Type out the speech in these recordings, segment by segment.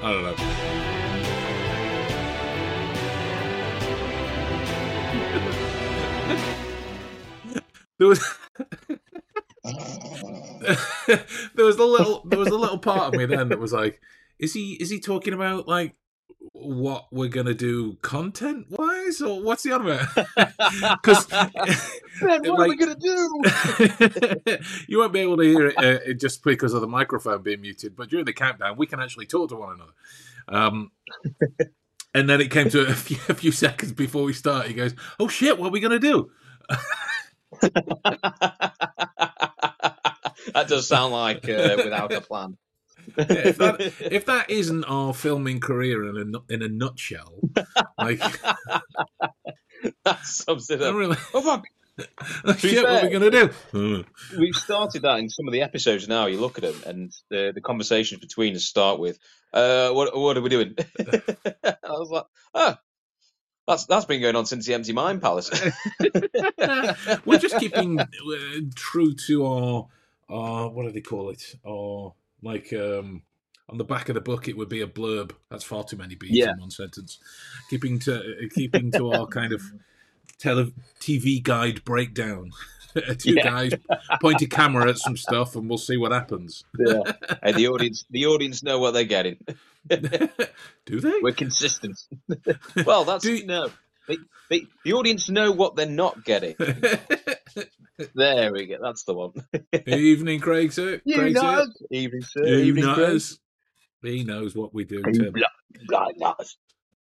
I don't know. there was there was a little there was a little part of me then that was like, is he is he talking about like what we're gonna do content wise or what's the other about? Because Man, what are we gonna do? you won't be able to hear it uh, just because of the microphone being muted, but during the countdown, we can actually talk to one another. Um, and then it came to a few, a few seconds before we start. He goes, "Oh shit, what are we gonna do?" that does sound like uh, without a plan. If that if that isn't our filming career in a in a nutshell, like that sums it up. really, Oh be shit, what are we fair- gonna do? We've started that in some of the episodes now. You look at them, and the the conversations between us start with, uh, "What what are we doing?" I was like, "Oh, that's that's been going on since the Empty Mind Palace." We're just keeping uh, true to our our what do they call it? Our like um on the back of the book it would be a blurb. That's far too many beats Yeah. in one sentence. Keeping to uh, keeping to our kind of tele- TV guide breakdown. Two Yeah. guys point a camera at some stuff and we'll see what happens. yeah. And the audience, the audience know what they're getting. Do they? We're consistent. well, that's Do you- no. The audience know what they're not getting. There we go. That's the one. Evening, Craig. Sir. You Craig, sir. evening, sir. He evening, Craig. knows. He knows what we do. You Tim. blah, blah.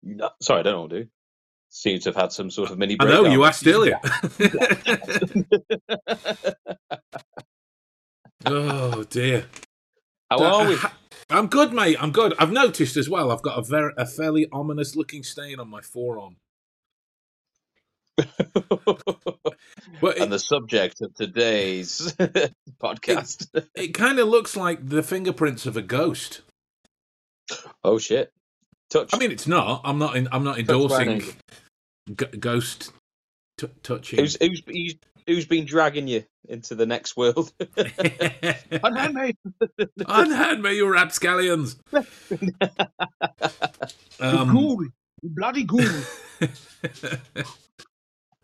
You know- Sorry, I don't know what to do. Seems to have had some sort of mini I know you asked earlier. oh dear. How are uh, we? I'm good, mate. I'm good. I've noticed as well. I've got a very a fairly ominous looking stain on my forearm. But and it, the subject of today's podcast. it kind of looks like the fingerprints of a ghost. oh shit! Touch. I mean, it's not. I'm not. In, I'm not endorsing g- ghost t- touching. who's who's who's who's been dragging you into the next world? Unhand me. Unhand me, you rapscallions. um, ghoul. You bloody ghoul.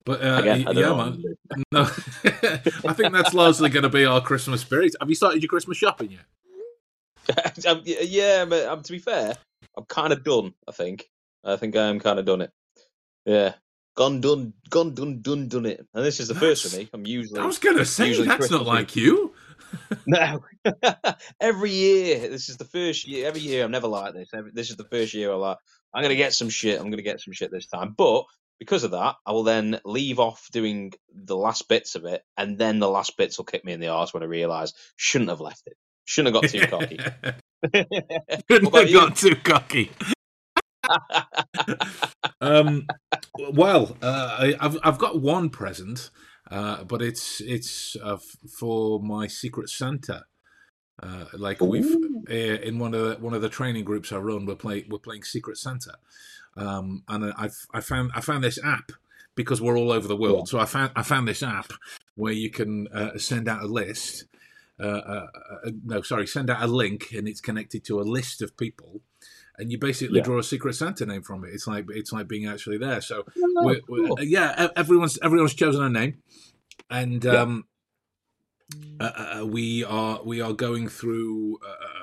But uh, Again, I yeah, know. man. No, I think that's largely going to be our Christmas spirit. Have you started your Christmas shopping yet? Um, y- yeah, but um, to be fair, I'm kind of done. I think. I think I am kind of done it. Yeah, gone done, gone done, done, done it. And this is the first for me. I'm usually I was going to say that's Christmas not like you. no. every year, this is the first year. Every year, I'm never like this. Every, this is the first year I'm like, I'm gonna get some shit. I'm gonna get some shit this time. But because of that, I will then leave off doing the last bits of it, and then the last bits will kick me in the arse when I realise shouldn't have left it. Shouldn't have got too cocky. Couldn't have you? got too cocky. um, well, uh, I, I've I've got one present, uh, but it's it's uh, for my Secret Santa. Uh, like we've uh, in one of the, one of the training groups I run, we're playing we're playing Secret Santa, um, and I've I found I found this app because we're all over the world. So I found I found this app where you can uh, send out a list. Uh, uh, uh, no, sorry, send out a link, and it's connected to a list of people, and you basically Yeah. draw a Secret Santa name from it. It's like it's like being actually there. So Oh, we're, we're- uh, yeah, everyone's everyone's chosen a name, and Yeah. um, uh, uh, we are we are going through uh,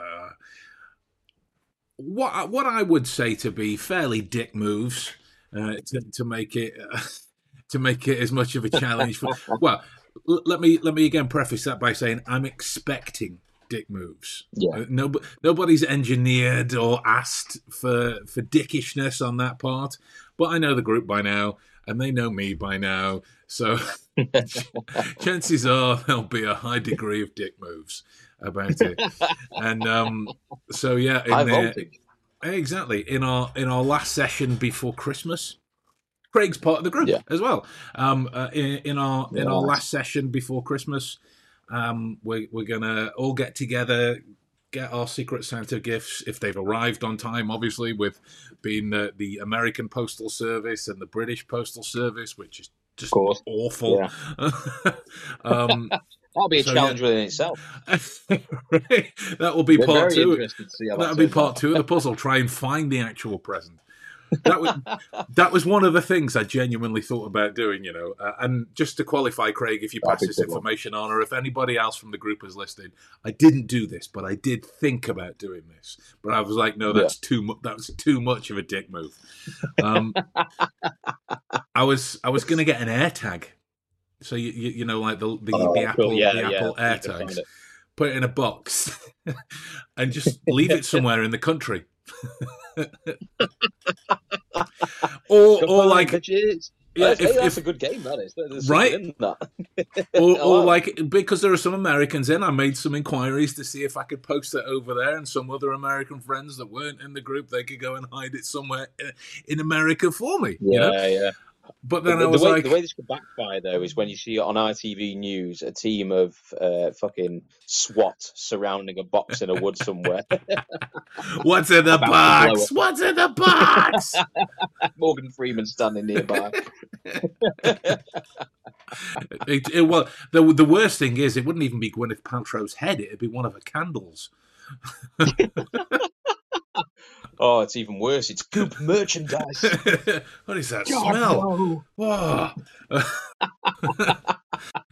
what I- what I would say to be fairly dick moves uh, to, to make it uh, to make it as much of a challenge. For, well, l- let me let me again preface that by saying I'm expecting dick moves. Yeah. Uh, no, nobody's engineered or asked for for dickishness on that part, but I know the group by now, and they know me by now, so chances are there'll be a high degree of dick moves about it. and um, so yeah, in High there- voltage. exactly in our in our last session before Christmas. Craig's part of the group Yeah. as well. Um, uh, in, in our in our last session before Christmas, um, we're we're gonna all get together, get our Secret Santa gifts if they've arrived on time. Obviously, with being the, the American Postal Service and the British Postal Service, which is just awful. um, That'll be a So, challenge yeah. within itself. Right? That will be We're part two. interested to that That'll be part two of the puzzle. Try and find the actual present. That was that was one of the things I genuinely thought about doing. You know, uh, and just to qualify, Craig, if you pass this one. information on, or if anybody else from the group has listened, I didn't do this, but I did think about doing this. But I was like, no, that's too mu- that was too much of a dick move. Um, I was I was going to get an air tag. So you, you you know like the the, Oh, the cool. Apple Yeah, the yeah, Apple you air tags it. put it in a box and just leave it somewhere in the country. or, or like, bitches. yeah, hey, if, that's if, a good game. That is. There's Right? that. or, oh, or like because there are some Americans in, I made some inquiries to see if I could post it over there, and some other American friends that weren't in the group, they could go and hide it somewhere in, in America for me. You know? Yeah, But The, then I the was way, like, the way this could backfire though is when you see on ITV News a team of uh, fucking SWAT surrounding a box in a wood somewhere. "What's in the About to blow box? What's in the box?" Morgan Freeman standing nearby. It, it, well, the the worst thing is, it wouldn't even be Gwyneth Paltrow's head; it'd be one of her candles. Oh, it's even worse. It's goop merchandise. what is that God, smell? no.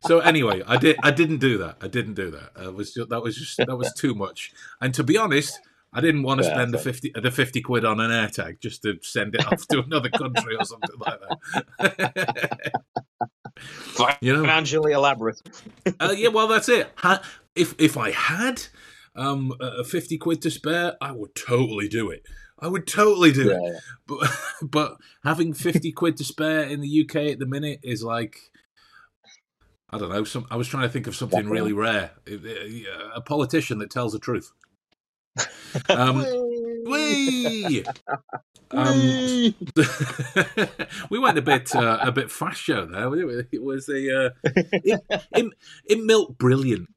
So anyway, I did. I didn't do that. I didn't do that. It was just, that was just that was too much. And to be honest, I didn't want to Yeah, spend the fifty the fifty quid on an AirTag just to send it off to another country or something like that. you know, Financially elaborate. uh, yeah. Well, that's it. Ha- if if I had um a fifty quid to spare, I would totally do it. I would totally do it. But but having 50 quid to spare in the UK at the minute is like I don't know some I was trying to think of something really rare. A politician that tells the truth. Um whee! um we went a bit uh, a bit fast show there it? Was a uh, it, it, it milk brilliant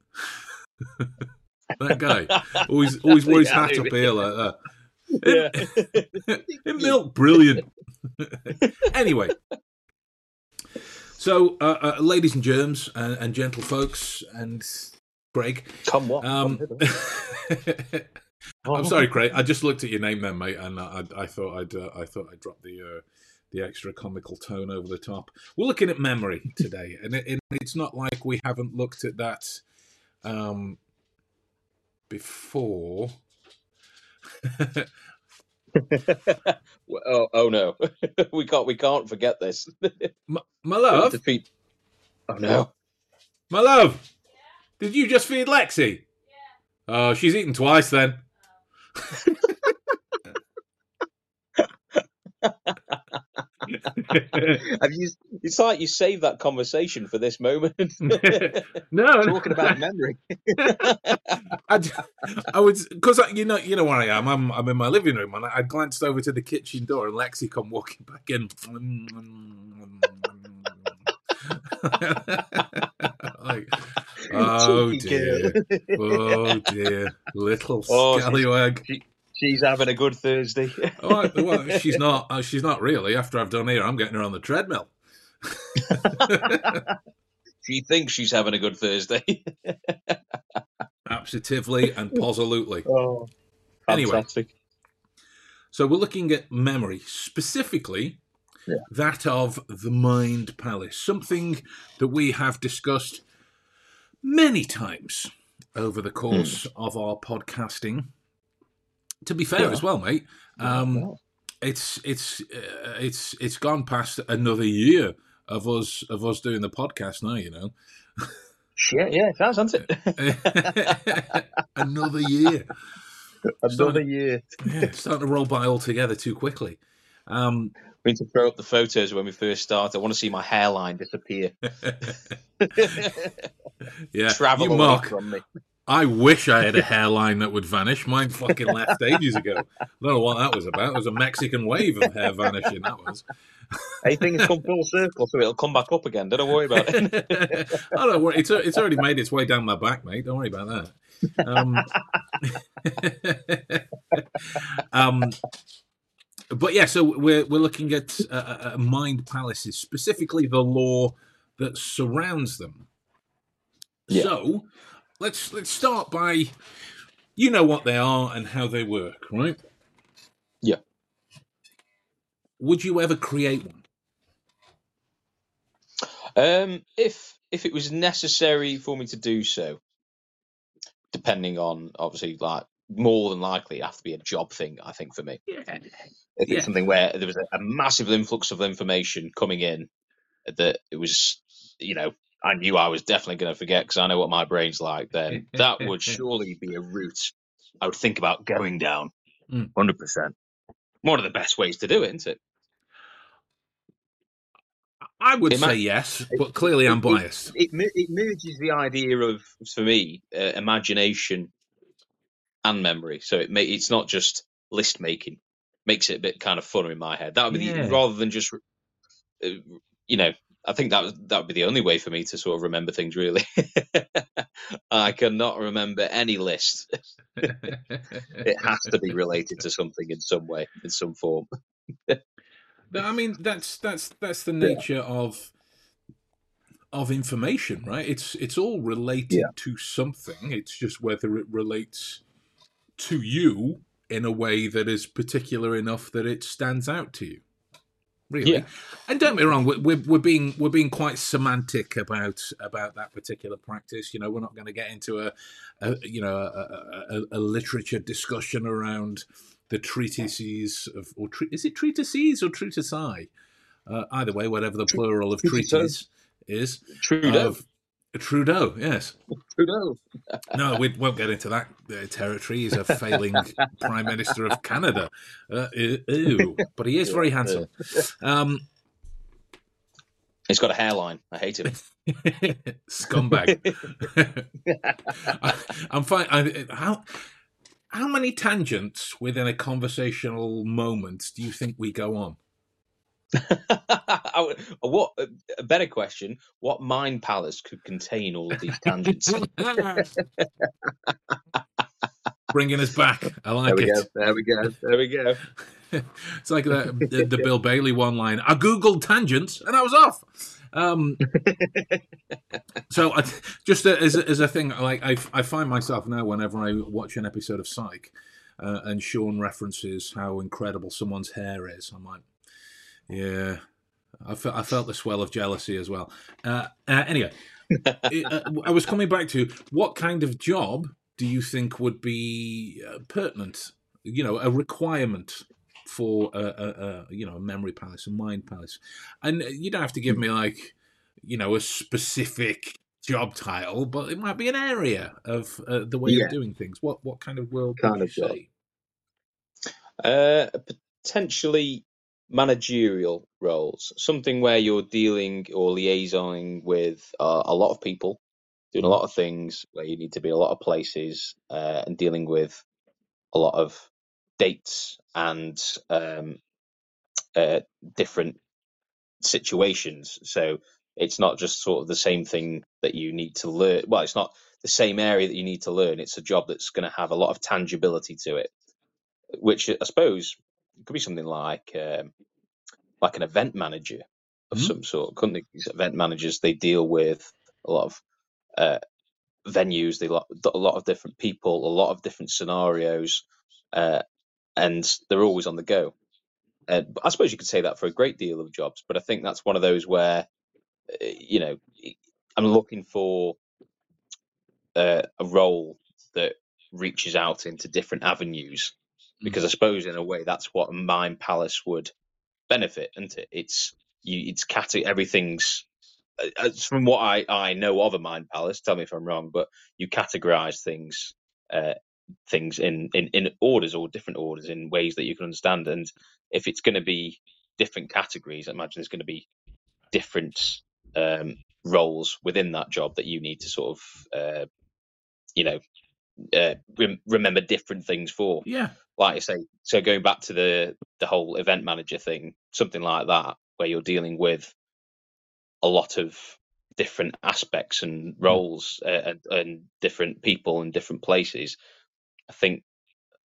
that guy always always wore his hat up here like that yeah. it milk brilliant. anyway, so uh, uh, ladies and germs and, and gentle folks and Craig, Come what? um, I'm sorry, Craig. I just looked at your name then, mate, and I, I thought I'd uh, I thought I'd drop the uh, the extra comical tone over the top. We're looking at memory today, and it, it, it's not like we haven't looked at that um, before. oh, oh no, we can't. We can't forget this. my, my love, Defeat. Oh no. My love, did you just feed Lexi? Yeah. Oh, she's eaten twice then. Have you? It's like you saved that conversation for this moment. no, Talking about memory. I, I was because you know you know where I am. I'm I'm in my living room and I, glanced over to the kitchen door and Lexi come walking back in. like, oh dear, oh dear, little Oh, scallywag. She's having a good Thursday. Oh, well, she's not. Uh, she's not really. After I've done here, I'm getting her on the treadmill. she thinks she's having a good Thursday. Absolutely and positively. oh, Anyway. fantastic. So we're looking at memory, specifically Yeah. that of the Mind Palace, something that we have discussed many times over the course of our podcasting. To be fair, Yeah. as well, mate, um, it's it's uh, it's it's gone past another year of us of us doing the podcast now. You know, Shit, yeah, it has, hasn't it? another year. Another year. Yeah, starting to roll by altogether too quickly. Um, We need to throw up the photos when we first start. I want to see my hairline disappear. yeah, Travel you away Mark. from me. I wish I had a hairline that would vanish. Mine fucking left ages ago. I don't know what that was about. It was a Mexican wave of hair vanishing. That was. Hey, things come full circle, so it'll come back up again. Don't worry about it. I don't worry. It's it's already made its way down my back, mate. Don't worry about that. Um, um, but yeah, so we're we're looking at uh, uh, mind palaces, specifically the law that surrounds them. Yeah. So let's let's start by you know what they are and how they work, right? Yeah. Would you ever create one? Um, if if it was necessary for me to do so, depending on obviously like more than likely it have to be a job thing. I think for me, Yeah. if Yeah. it's something where there was a, a massive influx of information coming in, that it was you know I knew I was definitely going to forget because I know what my brain's like. Then that would surely be a route I would think about going down. Mm. Hundred percent. One of the best ways to do it, isn't it? I would It might- say yes, but clearly I'm biased. it it merges the idea of for me uh, imagination and memory. So it may, it's not just list making. Makes it a bit kind of funner in my head. That would be Yeah. the, rather than just uh, you know. I think that that would be the only way for me to sort of remember things. Really, I cannot remember any list. It has to be related to something in some way, in some form. I mean, that's that's that's the nature of of information, right? It's it's all related Yeah. to something. It's just whether it relates to you in a way that is particular enough that it stands out to you. Really, Yeah. and don't be wrong, we're, we're, we're being we're being quite semantic about about that particular practice. You know, we're not going to get into a, a you know a, a, a literature discussion around the treatises of or tre- is it treatises or treatisi? Uh, either way, whatever the plural of Treatise. treatise is. Trudeau, Of, Trudeau, yes. Trudeau. No, we won't get into that uh, territory. He's a failing prime minister of Canada. Uh, ew, ew. but he is very handsome. Um, He's got a hairline. I hate him. scumbag. I, I'm fine. I, how how many tangents within a conversational moment do you think we go on? I would- what a better question? What mind palace could contain all of these tangents? Bringing us back. I there like we it. go. There we go. There we go. it's like the, the, the Bill Bailey one line. I googled tangents and I was off. Um, so I, just as a, as a thing, like I, I find myself now whenever I watch an episode of Psych, uh, and Shawn references how incredible someone's hair is, I'm like, yeah, I felt I felt the swell of jealousy as well. Uh, uh, anyway, it, uh, I was coming back to what kind of job do you think would be uh, pertinent? You know, a requirement for a, a, a you know a memory palace, a mind palace, and you don't have to give me like you know a specific job title, but it might be an area of uh, the way Yeah. of doing things. What what kind of world Kind would of you job. Uh, potentially managerial roles, something where you're dealing or liaisoning with uh, a lot of people, doing a lot of things, where you need to be a lot of places uh, and dealing with a lot of dates and um, uh, different situations. So it's not just sort of the same thing that you need to learn. Well, it's not the same area that you need to learn. It's a job that's going to have a lot of tangibility to it, which I suppose could be something like um, like an event manager of Mhm. some sort. Couldn't? These event managers they deal with a lot of uh, venues, they lot a lot of different people, a lot of different scenarios, uh, and they're always on the go. Uh, I suppose you could say that for a great deal of jobs, but I think that's one of those where, uh, you know, I'm looking for uh, a role that reaches out into different avenues, because I suppose in a way that's what a mind palace would benefit, isn't it? It's you, it's cat everything's. uh, from what I, I know of a mind palace, tell me if I'm wrong, but you categorize things uh, things in, in, in orders or different orders in ways that you can understand. And if it's going to be different categories, I imagine there's going to be different um, roles within that job that you need to sort of, uh, you know, uh, rem- remember different things for. Yeah, Like I say, so going back to the the whole event manager thing, something like that, where you're dealing with a lot of different aspects and roles uh, and, and different people in different places. I think,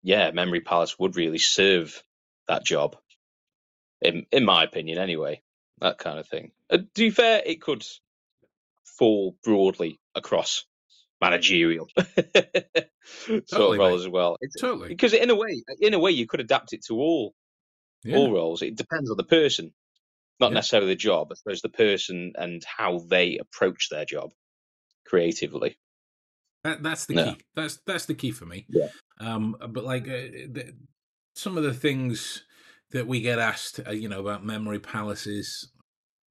yeah, Memory Palace would really serve that job, in in my opinion, anyway. That kind of thing. Uh, to be fair, it could fall broadly across managerial sort Totally, of mate. as well. It's, Totally. because in a way, in a way, you could adapt it to all Yeah. all roles. It depends on the person, not Yeah. necessarily the job. I suppose the person and how they approach their job creatively. That, that's the Yeah. key. That's that's the key for me. Yeah. Um, but like uh, the, some of the things that we get asked, uh, you know, about memory palaces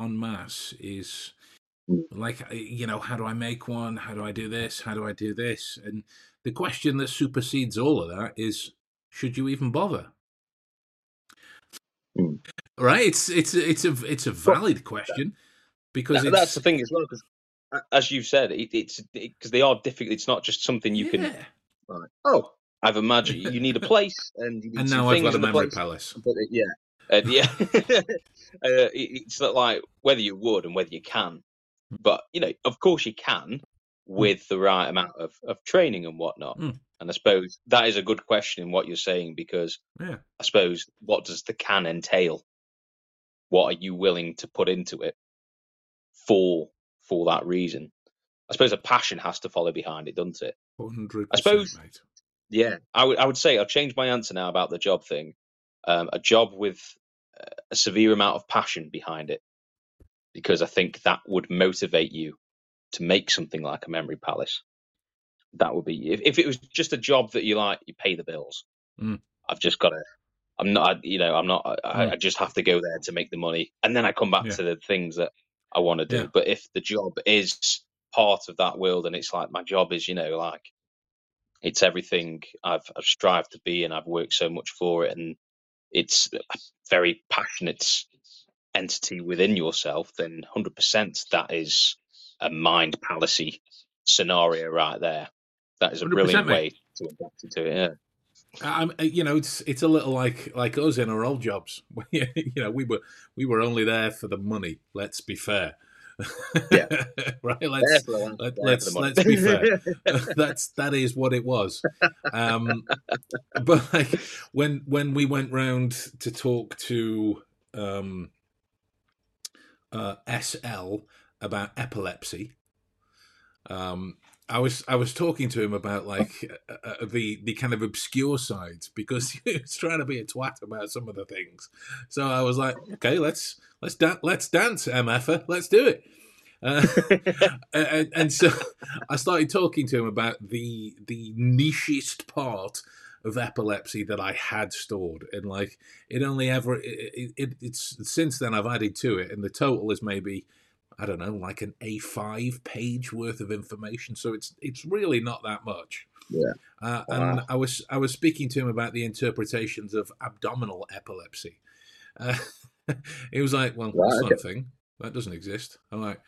en masse is. Like, uh, you know, how do I make one? How do I do this? How do I do this? And the question that supersedes all of that is, should you even bother? Mm. Right? It's it's it's a it's a valid question because That- that's the thing as well, because as you've said, it, it's because they are difficult. It's not just something you can. Like, oh, I've imagined you need a place, and you need And now I've got a memory place. palace. But it- yeah, and yeah, uh, it- it's not like whether you would and whether you can. But you know, of course, you can with the right amount of, of training and whatnot. Mm. And I suppose that is a good question in what you're saying because Yeah. I suppose what does the can entail? What are you willing to put into it for for that reason? I suppose a passion has to follow behind it, doesn't it? Hundred I suppose- mate. Yeah, I would I would say I'll change my answer now about the job thing. Um, a job with uh, a severe amount of passion behind it, because I think that would motivate you to make something like a memory palace. That would be if, if it was just a job that you like, you pay the bills. Mm. I've just got to. I'm not. I- You know, I'm not. I, Mm. I just have to go there to make the money, and then I come back Yeah. to the things that I want to do. Yeah. But if the job is part of that world, and it's like my job is, you know, like it's everything I've, I've strived to be and I've worked so much for it and it's very passionate entity within yourself, then 100% that is a mind palacy scenario right there. That is a brilliant mate. way to adapt it to it. Yeah. Um, uh, you know, it's it's a little like like us in our old jobs. you know, we were we were only there for the money. Let's be fair. Yeah. right. Let's There for the- let, let's for the money. let's be fair. That's that is what it was. Um, but like when when we went round to talk to um, uh, SL about epilepsy, um, I was I was talking to him about like uh, uh, the the kind of obscure sides because he was trying to be a twat about some of the things. So I was like, okay, let's let's dan- let's dance, MF, let's do it. Uh, and, and so I started talking to him about the the nichest part of epilepsy that I had stored, and like it only ever it, it, it's since then I've added to it, and the total is maybe I don't know like an A5 page worth of information. So it's it's really not that much. Yeah. Uh, and I was I was speaking to him about the interpretations of abdominal epilepsy. Uh, he was like, "Well, Right, that's not a thing. That doesn't exist." I'm like,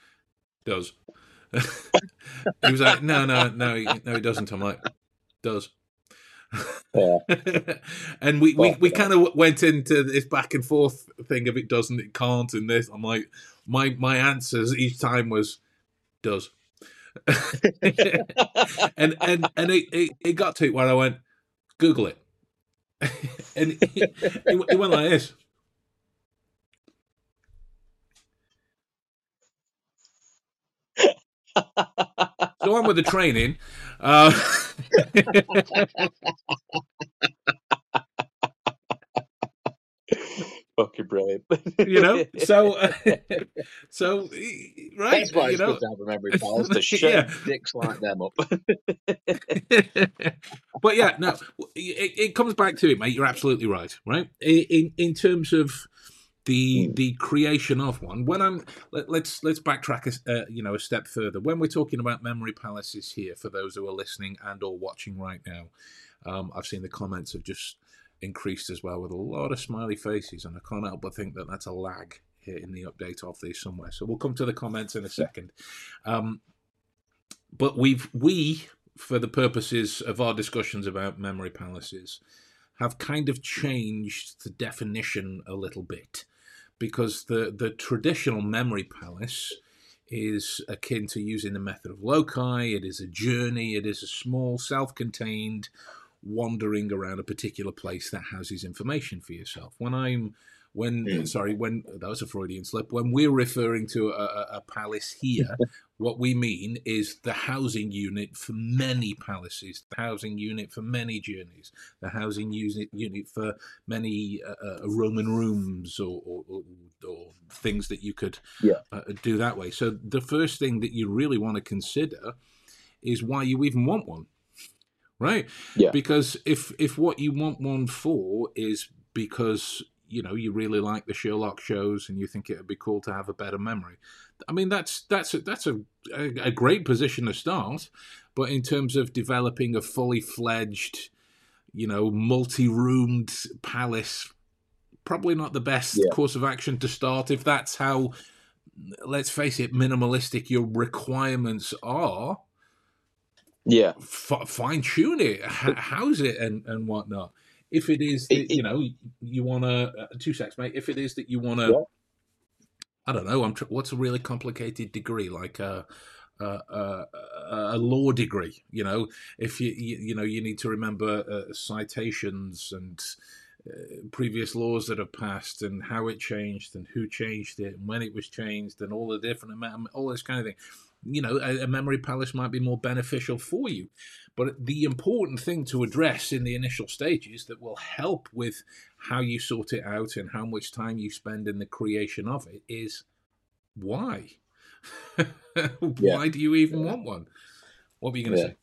"Does." he was like, "No, no, no, no, it doesn't." I'm like, "Does." Yeah. and we, we, Well, we yeah. kind of went into this back and forth thing of it doesn't, it can't, and this. I'm like, my my answers each time was does. and and and it, it, it got to it where I went, Google it. and it, it, it went like this. So on with the training. Uh, Fucking brilliant. you know, so uh, so right, That's why you know, to have a memory palace to show Yeah. dicks like them up. but yeah, no, it, it comes back to it, mate. You're absolutely right, right? In, in terms of the Mm. the creation of one. When I'm let, let's let's backtrack, a, uh, you know, a step further. When we're talking about memory palaces here, for those who are listening and or watching right now, um, I've seen the comments have just increased as well with a lot of smiley faces, and I can't help but think that that's a lag here in the update of this somewhere. So we'll come to the comments in a second. Um, but we've we for the purposes of our discussions about memory palaces have kind of changed the definition a little bit because the the traditional memory palace is akin to using the method of loci. It is a journey. It is a small self-contained wandering around a particular place that houses information for yourself. When i'm when Hmm. sorry when that was a Freudian slip. When we're referring to a, a, palace here what we mean is the housing unit for many palaces the housing unit for many journeys the housing unit unit for many uh, uh, Roman rooms or, or things that you could Yeah. uh, do that way so the first thing that you really want to consider is why you even want one right Yeah. because if if what you want one for is because you know you really like the Sherlock shows and you think it would be cool to have a better memory. I mean that's that's a, that's a, a a great position to start, but in terms of developing a fully fledged, you know, multi-roomed palace, probably not the best Yeah. course of action to start if that's how. Let's face it, minimalistic your requirements are Yeah. f- fine tune it, h- house it, and and whatnot. If it is, that, It- it- you know, you want to uh, two secs, mate. If it is that you want to, Yeah. I don't know. I'm. Tr- what's a really complicated degree like a, a, a, a law degree? You know, if you you, you know you need to remember uh, citations and. Uh, previous laws that have passed and how it changed and who changed it and when it was changed and all the different amount all this kind of thing. You know a, a memory palace might be more beneficial for you but the important thing to address in the initial stages that will help with how you sort it out and how much time you spend in the creation of it is why? Why do you even want one? What were you going to Yeah. say?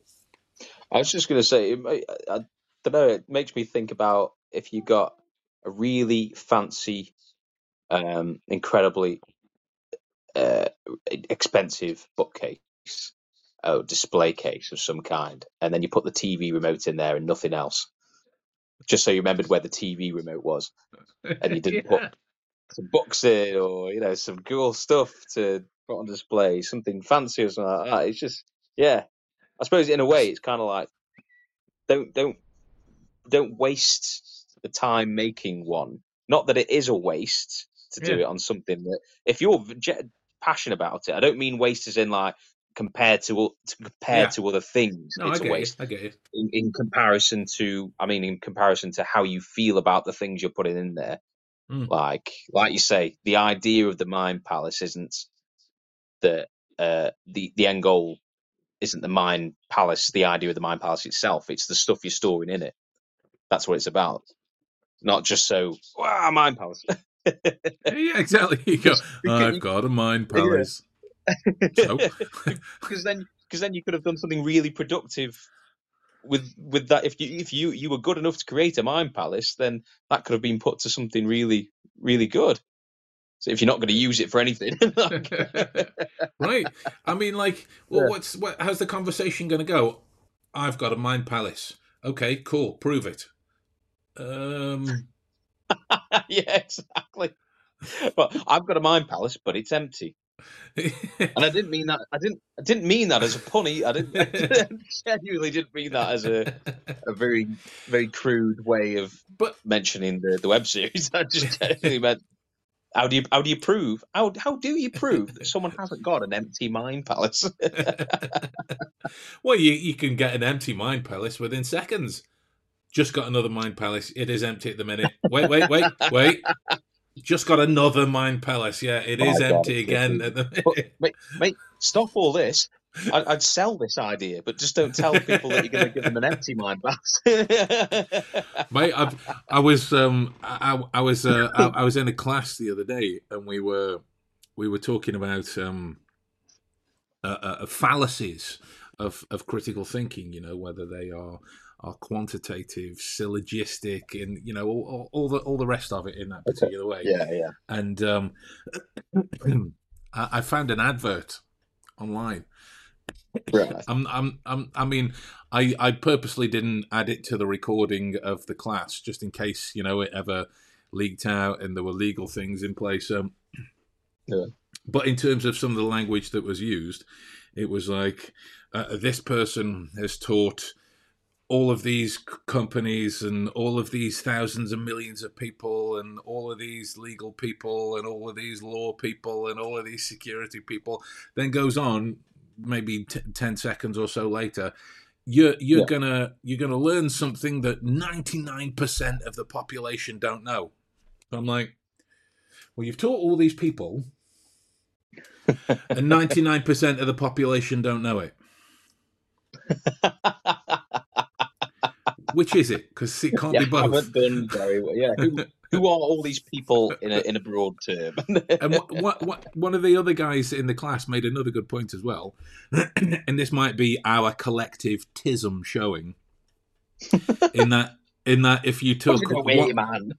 I was just going to say, it I, I don't know. It makes me think about if you got a really fancy, um, incredibly uh, expensive bookcase, a display case of some kind, and then you put the TV remote in there and nothing else, just so you remembered where the TV remote was, and you didn't put some books in or you know some cool stuff to put on display, something fancy or something like that. It's just yeah. I suppose in a way it's kind of like don't don't don't waste the time making one. Not that it is a waste to do Yeah. it on something that if you're passionate about it, I don't mean waste as in like compared to to compare Yeah. to other things. no i it's a waste it i get it in, in comparison to I mean in comparison to how you feel about the things you're putting in there. Mm. Like like you say, the idea of the mind palace isn't that uh, the the end goal isn't the mind palace. The idea of the mind palace itself. It's the stuff you're storing in it. That's what it's about. Not just so wow, mind palace. yeah exactly you go oh, because i've got a mind palace so because then because then you could have done something really productive with with that if you if you you were good enough to create a mind palace then that could have been put to something really really good so if you're not going to use it for anything right. I mean, like, well, Yeah. what's what? How's the conversation going to go? I've got a mind palace. Okay, cool. Prove it. Um. yeah exactly But i've got a mind palace but it's empty and i didn't mean that i didn't i didn't mean that as a punny i didn't I genuinely didn't mean that as a a very very crude way of But- mentioning the, the web series. I just genuinely meant how do you how do you prove how how do you prove that someone hasn't got an empty mind palace? well, you you can get an empty mind palace within seconds. Just got another mind palace. It is empty at the minute. Wait, wait, wait, wait. Just got another mind palace. Yeah, it is my God, empty it's again at the minute. mate, mate, stop all this. I, I'd sell this idea, but just don't tell people that you're going to give them an empty mind palace. Mate, I've, I was um I, I was uh, I, I was in a class the other day and we were we were talking about um uh, uh, fallacies of of critical thinking. You know whether they are are quantitative, syllogistic, and you know all, all, all the all the rest of it in that particular way. yeah, yeah. And um, I, I found an advert online Right. I'm, I'm, I'm, I mean, I, I purposely didn't add it to the recording of the class just in case you know it ever leaked out and there were legal things in place. Um, Yeah. But in terms of some of the language that was used, it was like uh, this person has taught all of these companies and all of these thousands and millions of people and all of these legal people and all of these law people and all of these security people then goes on maybe t- 10 seconds or so later you're you're Yeah. gonna you're gonna learn something that 99% of the population don't know i'm like Well, you've taught all these people, and ninety nine percent of the population don't know it. Which is it? Because it can't yeah, be both. haven't done very well. Yeah, who, who are all these people in a in a broad term? and what, what, what, one of the other guys in the class made another good point as well, and this might be our collective tism showing. In that, in that, if you took away, one- man.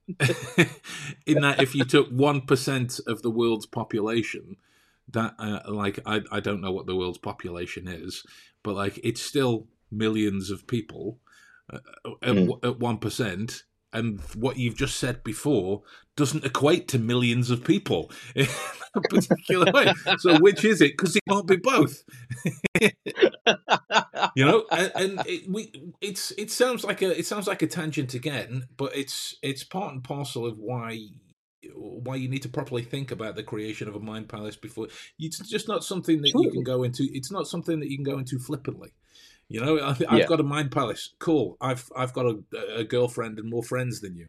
in that, if you took one percent of the world's population, that uh, like I I don't know what the world's population is, but like it's still millions of people at Mm. at one percent. And what you've just said before doesn't equate to millions of people in a particular way. So, which is it? Because it can't be both. you know and, and it, we it's it sounds like a it sounds like a tangent again but it's it's part and parcel of why why you need to properly think about the creation of a mind palace before it's just not something that you can go into it's not something that you can go into flippantly you know I, i've Yeah. got a mind palace cool i've i've got a, a girlfriend and more friends than you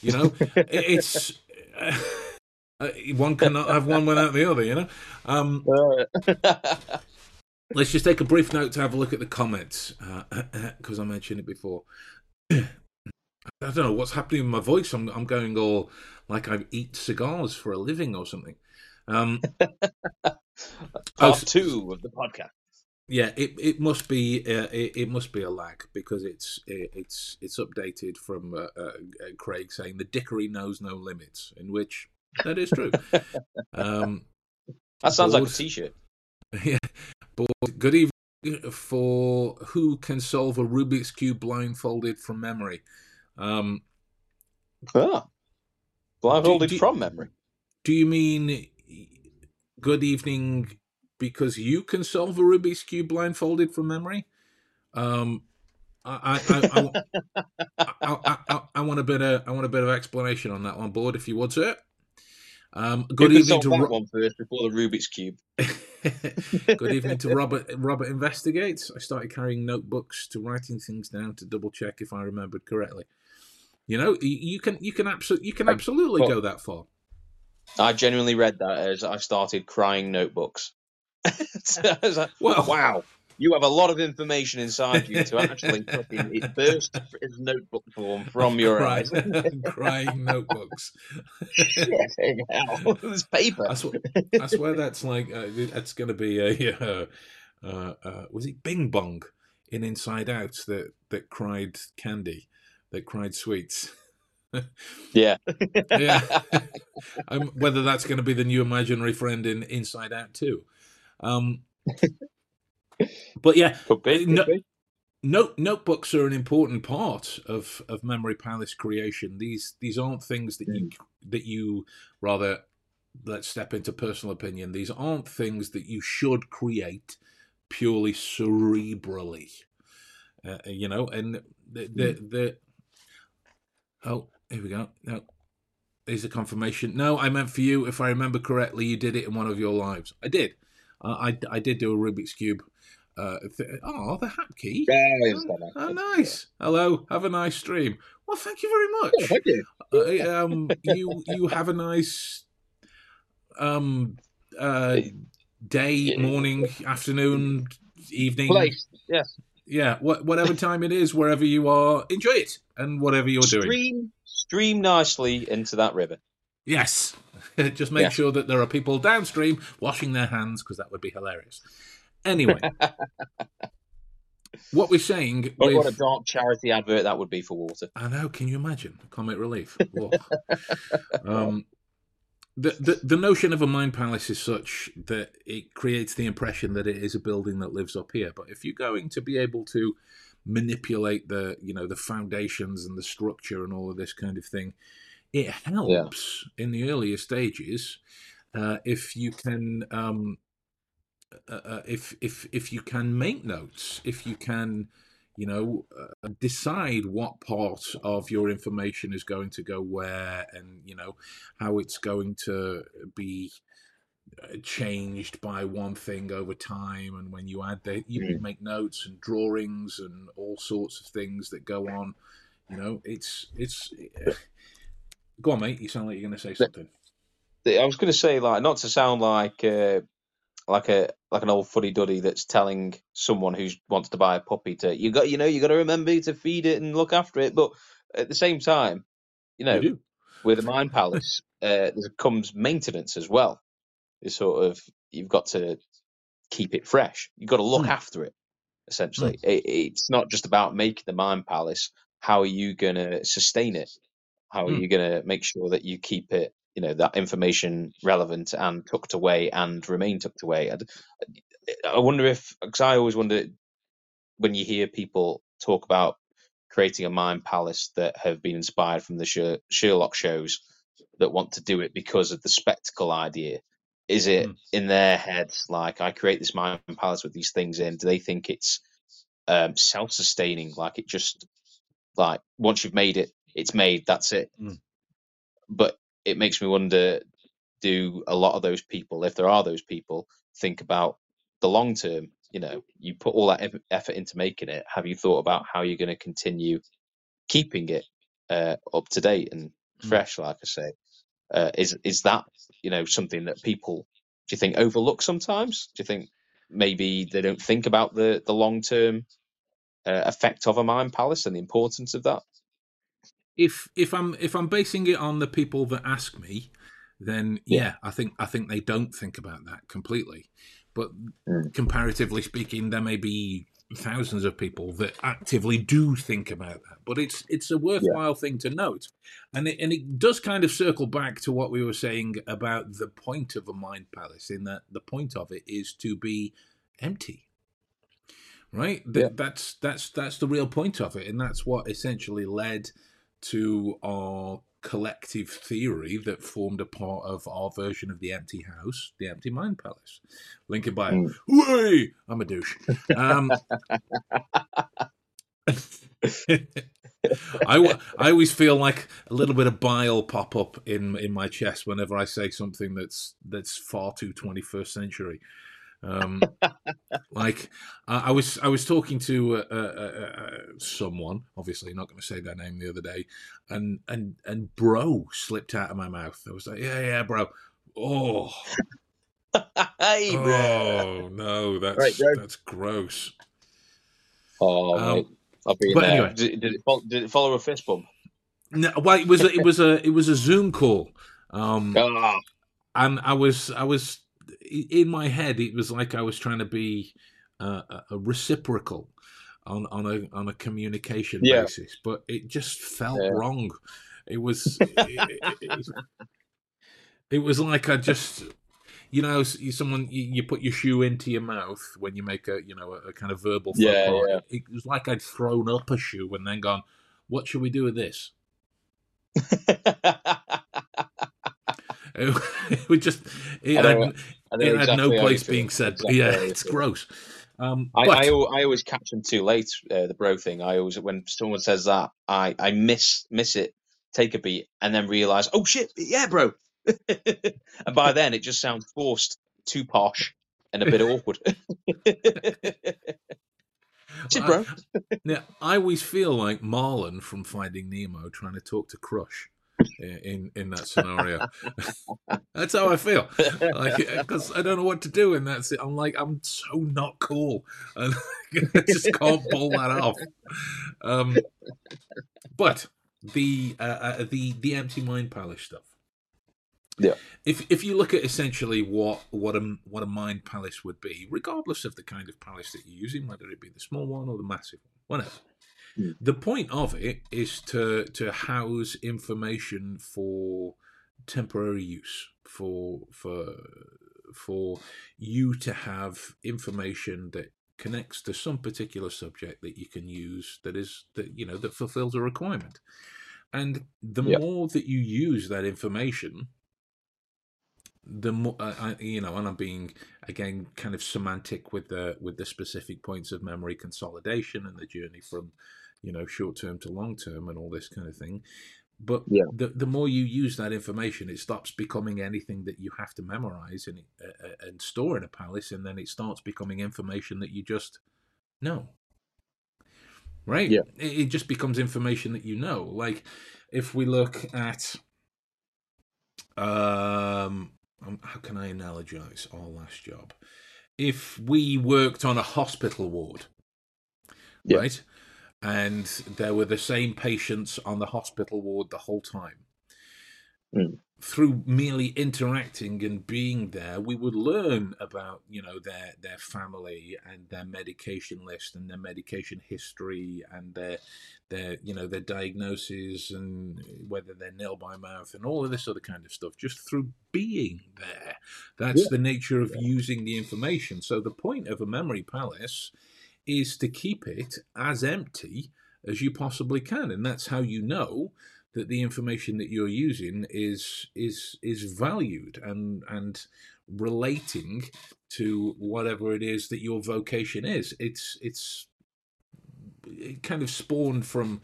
you know it's uh, one cannot have one without the other you know um Let's just take a brief note to have a look at the comments because I mentioned it before. I don't know what's happening with my voice. I'm I'm going all like I eat cigars for a living or something. Um, Oh, Part s- two of the podcast. Yeah, it, it must be uh, it, it must be a lag because it's it, it's it's updated from uh, uh, Craig saying the dickery knows no limits, in which that is true. um, That sounds like a Bored. t-shirt. Yeah. But good evening for who can solve a Rubik's Cube blindfolded from memory. Um, Ah. Blindfolded Do- do- from memory. do you mean good evening because you can solve a Rubik's Cube blindfolded from memory? Um, I, I, I, I, I, I, I want a bit of I want a bit of explanation on that one, board, if you would, sir. Um, good evening to that Ro- one first before the Rubik's cube. Good evening to Robert. Robert investigates. I started carrying notebooks to writing things down to double check if I remembered correctly. You know, you can you can absolutely you can absolutely go that far. I genuinely read that as I started crying notebooks. So I was like, Well- wow, you have a lot of information inside you to actually fucking it burst as notebook form from your eyes. crying, notebooks. Shit, hell. There's paper. I swear, I swear that's like uh, that's going to be a uh, uh, uh, was it Bing Bong in Inside Out that that cried candy, that cried sweets. Yeah. yeah. um, whether that's going to be the new imaginary friend in Inside Out too. Um, but yeah, No- note notebooks are an important part of of memory palace creation. These these aren't things that you that you rather let's step into personal opinion. These aren't things that you should create purely cerebrally. Uh, you know, and the the, the oh here we go. No, there's a confirmation. No, I meant for you. If I remember correctly, you did it in one of your lives. I did. Uh, I I did do a Rubik's cube. Uh, th- oh, the hat key. Yeah, understand. Oh, nice. Hello. Have a nice stream. Well, thank you very Yeah, much. thank you. Uh, um, you you have a nice um uh day, morning, afternoon, evening. Place. Yes. Yeah, wha- whatever time it is, wherever you are, enjoy it and whatever you're doing. Stream, stream nicely into that river. Yes. Just make Yeah. sure that there are people downstream washing their hands because that would be hilarious. Anyway, what we're saying What, what a dark charity advert that would be for water. I know. Can you imagine comic relief? Um, the, the the notion of a mind palace is such that it creates the impression that it is a building that lives up here. But if you're going to be able to manipulate the you know the foundations and the structure and all of this kind of thing, it helps in the earlier stages uh, if you can. Um, uh, uh, if if if you can make notes, if you can you know, uh, decide what part of your information is going to go where and, you know, how it's going to be uh, changed by one thing over time. And when you add that, you can make notes and drawings and all sorts of things that go on. You know, it's, it's, Go on, mate. You sound like you're going to say something. I was going to say, like, not to sound like uh, like a like an old fuddy duddy that's telling someone who wants to buy a puppy to you got you know you got to remember to feed it and look after it, but at the same time, you know, You with a mind palace, uh, there comes maintenance as well. It's sort of you've got to keep it fresh. You've got to look Mm. after it. Essentially, it, it's not just about making the mind palace. How are you going to sustain it? How are Mm. you going to make sure that you keep it, you know, that information relevant and tucked away and remain tucked away? And I wonder if, because I always wonder when you hear people talk about creating a mind palace that have been inspired from the Sherlock shows that want to do it because of the spectacle idea. Is it Mm. in their heads like I create this mind palace with these things in? Do they think it's um, self-sustaining? Like it just like once you've made it, it's made. That's it. Mm. But it makes me wonder: Do a lot of those people, if there are those people, think about the long term? You know, you put all that effort into making it. Have you thought about how you're going to continue keeping it uh, up to date and Mm. fresh? Like I say, uh, is is that you know something that people do you think overlook sometimes? Do you think maybe they don't think about the the long term uh, effect of a mind palace and the importance of that? If if I'm if I'm basing it on the people that ask me, then Yeah. yeah, I think I think they don't think about that completely. But Mm. comparatively speaking, there may be thousands of people that actively do think about that. But it's it's a worthwhile thing to note, and it, and it does kind of circle back to what we were saying about the point of a mind palace. In that the point of it is to be empty right Yeah. that's that's that's the real point of it and that's what essentially led to our collective theory that formed a part of our version of the empty house the empty mind palace in bio Mm. I'm a douche um I, I always feel like a little bit of bile pop up in in my chest whenever I say something that's that's far too 21st century. Um, like I, I was I was talking to uh, uh, uh, uh, someone, obviously not going to say their name the other day, and and and bro slipped out of my mouth. I was like, yeah, yeah, bro. Oh, hey, bro. oh no, that's Right, that's gross. Oh, Um. I've been but there. anyway. Did, did, it follow, did it follow a fist bump? No, well, it was a, it was a it was a Zoom call. Um, Ah, and I was I was in my head. It was like I was trying to be uh, a- reciprocal on on a on a communication Yeah. basis, but it just felt Yeah. wrong. It was it, it, it was it was like I just you know someone you, you put your shoe into your mouth when you make a you know a, kind of verbal Yeah, yeah. It was like I'd thrown up a shoe and then gone, "What should we do with this?" It, would just it I I it had exactly no place being said. Exactly yeah, it's gross. Um, I, but I, I always catch them too late. Uh, the bro thing. I always when someone says that, I I miss miss it, take a beat, and then realize, oh shit, yeah, bro. and by then, it just sounds forced, too posh, and a bit awkward. Shit, bro. I, now, I always feel like Marlin from Finding Nemo trying to talk to Crush in in, in that scenario. That's how I feel. Because I don't know what to do, and that's it. I'm like, I'm so not cool, and I just can't pull that off. Um, but the uh, uh, the the empty mind palace stuff. Yeah. If if you look at essentially what what a what a mind palace would be, regardless of the kind of palace that you're using, whether it be the small one or the massive one, whatever. Hmm. The point of it is to to house information for temporary use, for for for you to have information that connects to some particular subject that you can use that is that you know that fulfills a requirement and the Yeah. more that you use that information the more uh, I, you know and i'm being again kind of semantic with the with the specific points of memory consolidation and the journey from you know short term to long term and all this kind of thing but Yeah. the the more you use that information it stops becoming anything that you have to memorize and uh, uh, and store in a palace and then it starts becoming information that you just know right Yeah. it, it just becomes information that you know like if we look at um, um, how can I analogize our last job? If we worked on a hospital ward, Yeah. right, and there were the same patients on the hospital ward the whole time. Mm. Through merely interacting and being there, we would learn about you know their their family and their medication list and their medication history and their their you know their diagnoses and whether they're nail by mouth and all of this other kind of stuff just through being there. That's Yeah. the nature of using the information. So the point of a memory palace is to keep it as empty as you possibly can, and that's how you know that the information that you're using is is is valued and and relating to whatever it is that your vocation is. It's it's it kind of spawned from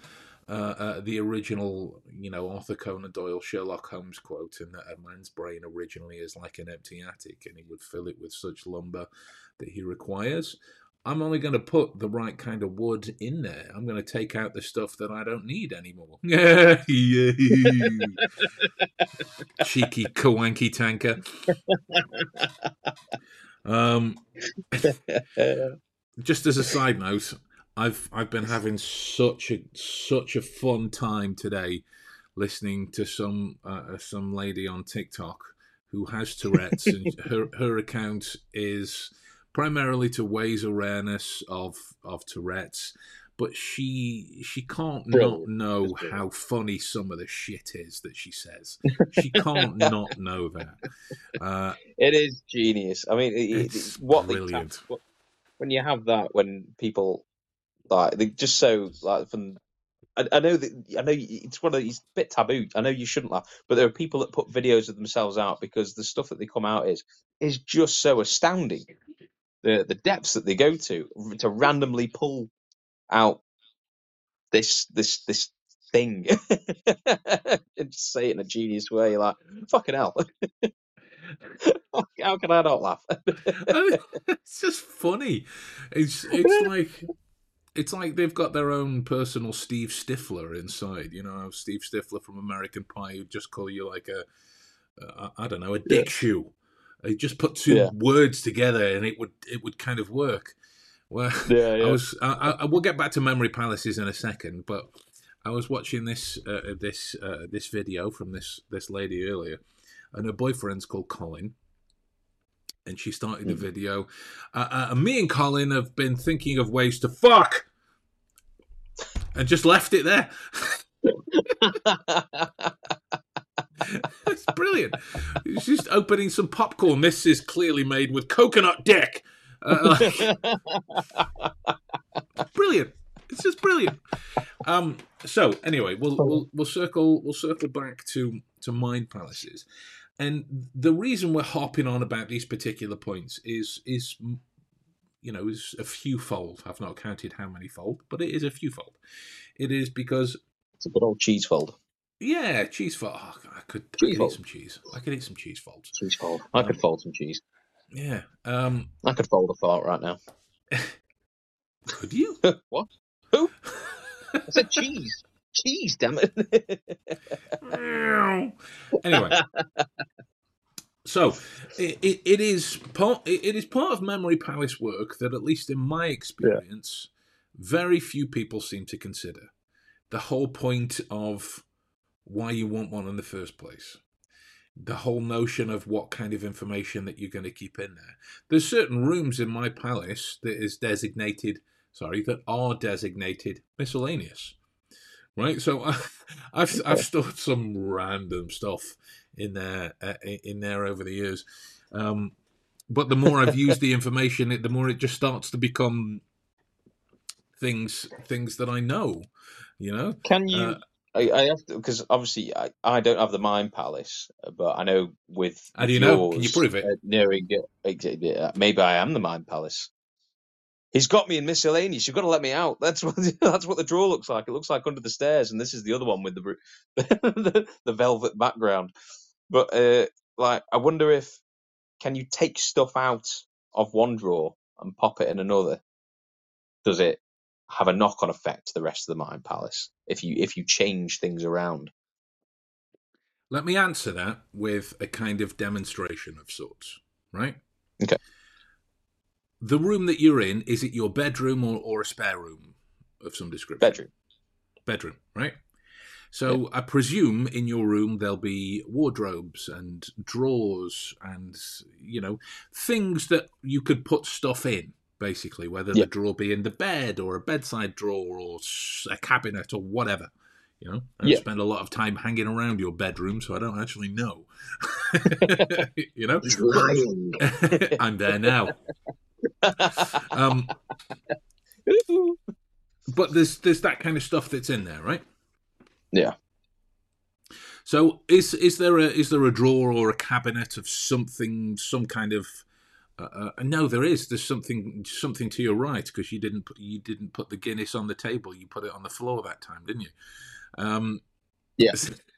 uh, uh, the original, you know, Arthur Conan Doyle Sherlock Holmes quote, and that a man's brain originally is like an empty attic, and he would fill it with such lumber that he requires. I'm only going to put the right kind of wood in there. I'm going to take out the stuff that I don't need anymore. Cheeky kawanky tanker. Um, just as a side note, I've I've been having such a such a fun time today listening to some uh, some lady on TikTok who has Tourette's and her her account is primarily to raise awareness of of Tourette's, but she she can't Brilliant. not know how funny some of the shit is that she says. She can't not know that. Uh, It is genius. I mean, it, it- It's what brilliant. when you have that, when people like they just so like from. I, I know that I know it's one of these bit taboo. I know you shouldn't laugh, but there are people that put videos of themselves out because the stuff that they come out is is just so astounding. The the depths that they go to to randomly pull out this this this thing and just say it in a genius way. You're like, fucking hell. How can I not laugh? it's just funny. It's it's like it's like they've got their own personal Steve Stifler inside. You know, Steve Stifler from American Pie who just call you like a, a I don't know, a dick shoe. They just put two Yeah. words together and it would it would kind of work. Well, yeah, I was. I, I, we'll get back to memory palaces in a second, but I was watching this uh, this uh, this video from this this lady earlier, and her boyfriend's called Colin, and she started the Hmm. video. Uh, uh, me and Colin have been thinking of ways to fuck, and just left it there. it's brilliant. Just opening some popcorn. This is clearly made with coconut dick. Uh, brilliant. It's just brilliant. Um, so anyway, we'll we'll we'll circle we'll circle back to to mind palaces, and the reason we're hopping on about these particular points is is you know is a few fold. I've not counted how many fold, but it is a few fold. It is because it's a good old cheese fold. Yeah, cheese fold. Oh, I could I Cheese could eat some cheese. I could eat some cheese folds. Cheese fold. I could fold some cheese. Yeah. Um. I could fold a fart right now. Could you? what? Who? I said cheese. Cheese, damn it. anyway, so it, it, it is part it it is part of memory palace work that, at least in my experience, very few people seem to consider. The whole point of why you want one in the first place. The whole notion of what kind of information that you're going to keep in there. There's certain rooms in my palace that is designated, sorry, that are designated miscellaneous right? So I, I've I've stored some random stuff in there uh, in there over the years, um, but the more I've used the information, it, the more it just starts to become things things that I know. You know, Can you? Uh, I, I have to because obviously I, I don't have the mind palace, but I know with How do you know? Can you prove it? uh, nearing it, ex- maybe I am the mind palace. He's got me in miscellaneous. You've got to let me out. That's what that's what the drawer looks like. It looks like under the stairs, and this is the other one with the the, the velvet background. But uh, like, I wonder if can you take stuff out of one drawer and pop it in another? Does it have a knock-on effect to the rest of the mind palace if you if you change things around? let me answer that with a kind of demonstration of sorts, right? Okay. The room that you're in, is it your bedroom or, or a spare room of some description? Bedroom. Bedroom, right? So I presume in your room there'll be wardrobes and drawers and, you know, things that you could put stuff in, basically, whether Yeah. the drawer be in the bed or a bedside drawer or a cabinet or whatever. You know, I Yeah. spend a lot of time hanging around your bedroom, so I don't actually know. you know. I'm there now. Um, but there's there's that kind of stuff that's in there, right? Yeah. So is is there a is there a drawer or a cabinet of something some kind of uh, uh, no, there is. There's something something to your right because you didn't put you didn't put the Guinness on the table. You put it on the floor that time, didn't you? Um, Yeah.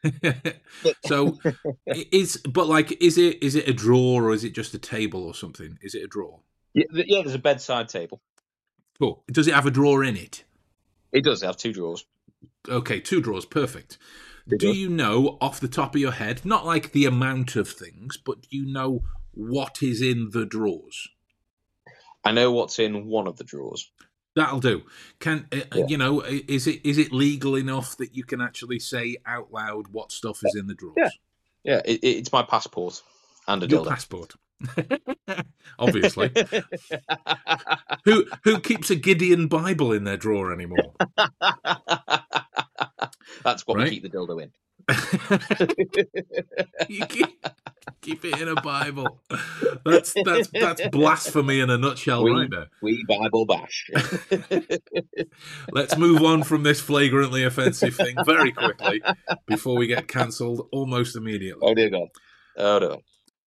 so is but like is it is it a drawer or is it just a table or something? Is it a drawer? yeah, yeah, there's a bedside table. Cool. Does it have a drawer in it? It does have two drawers. Okay, two drawers, perfect. It Do does. you know off the top of your head, not like the amount of things, but do you know what is in the drawers? I know what's in one of the drawers. That'll do. Can uh, Yeah. you know? Is it is it legal enough that you can actually say out loud what stuff is in the drawers? Yeah. Yeah, it, it- it's my passport and a Your dildo. passport. Obviously. who who keeps a Gideon Bible in their drawer anymore? That's what Right. we keep the dildo in. you keep, keep it in a Bible. That's that's that's blasphemy in a nutshell, We- right there. We Bible bash. Let's move on from this flagrantly offensive thing very quickly before we get cancelled almost immediately. oh dear God. Oh no.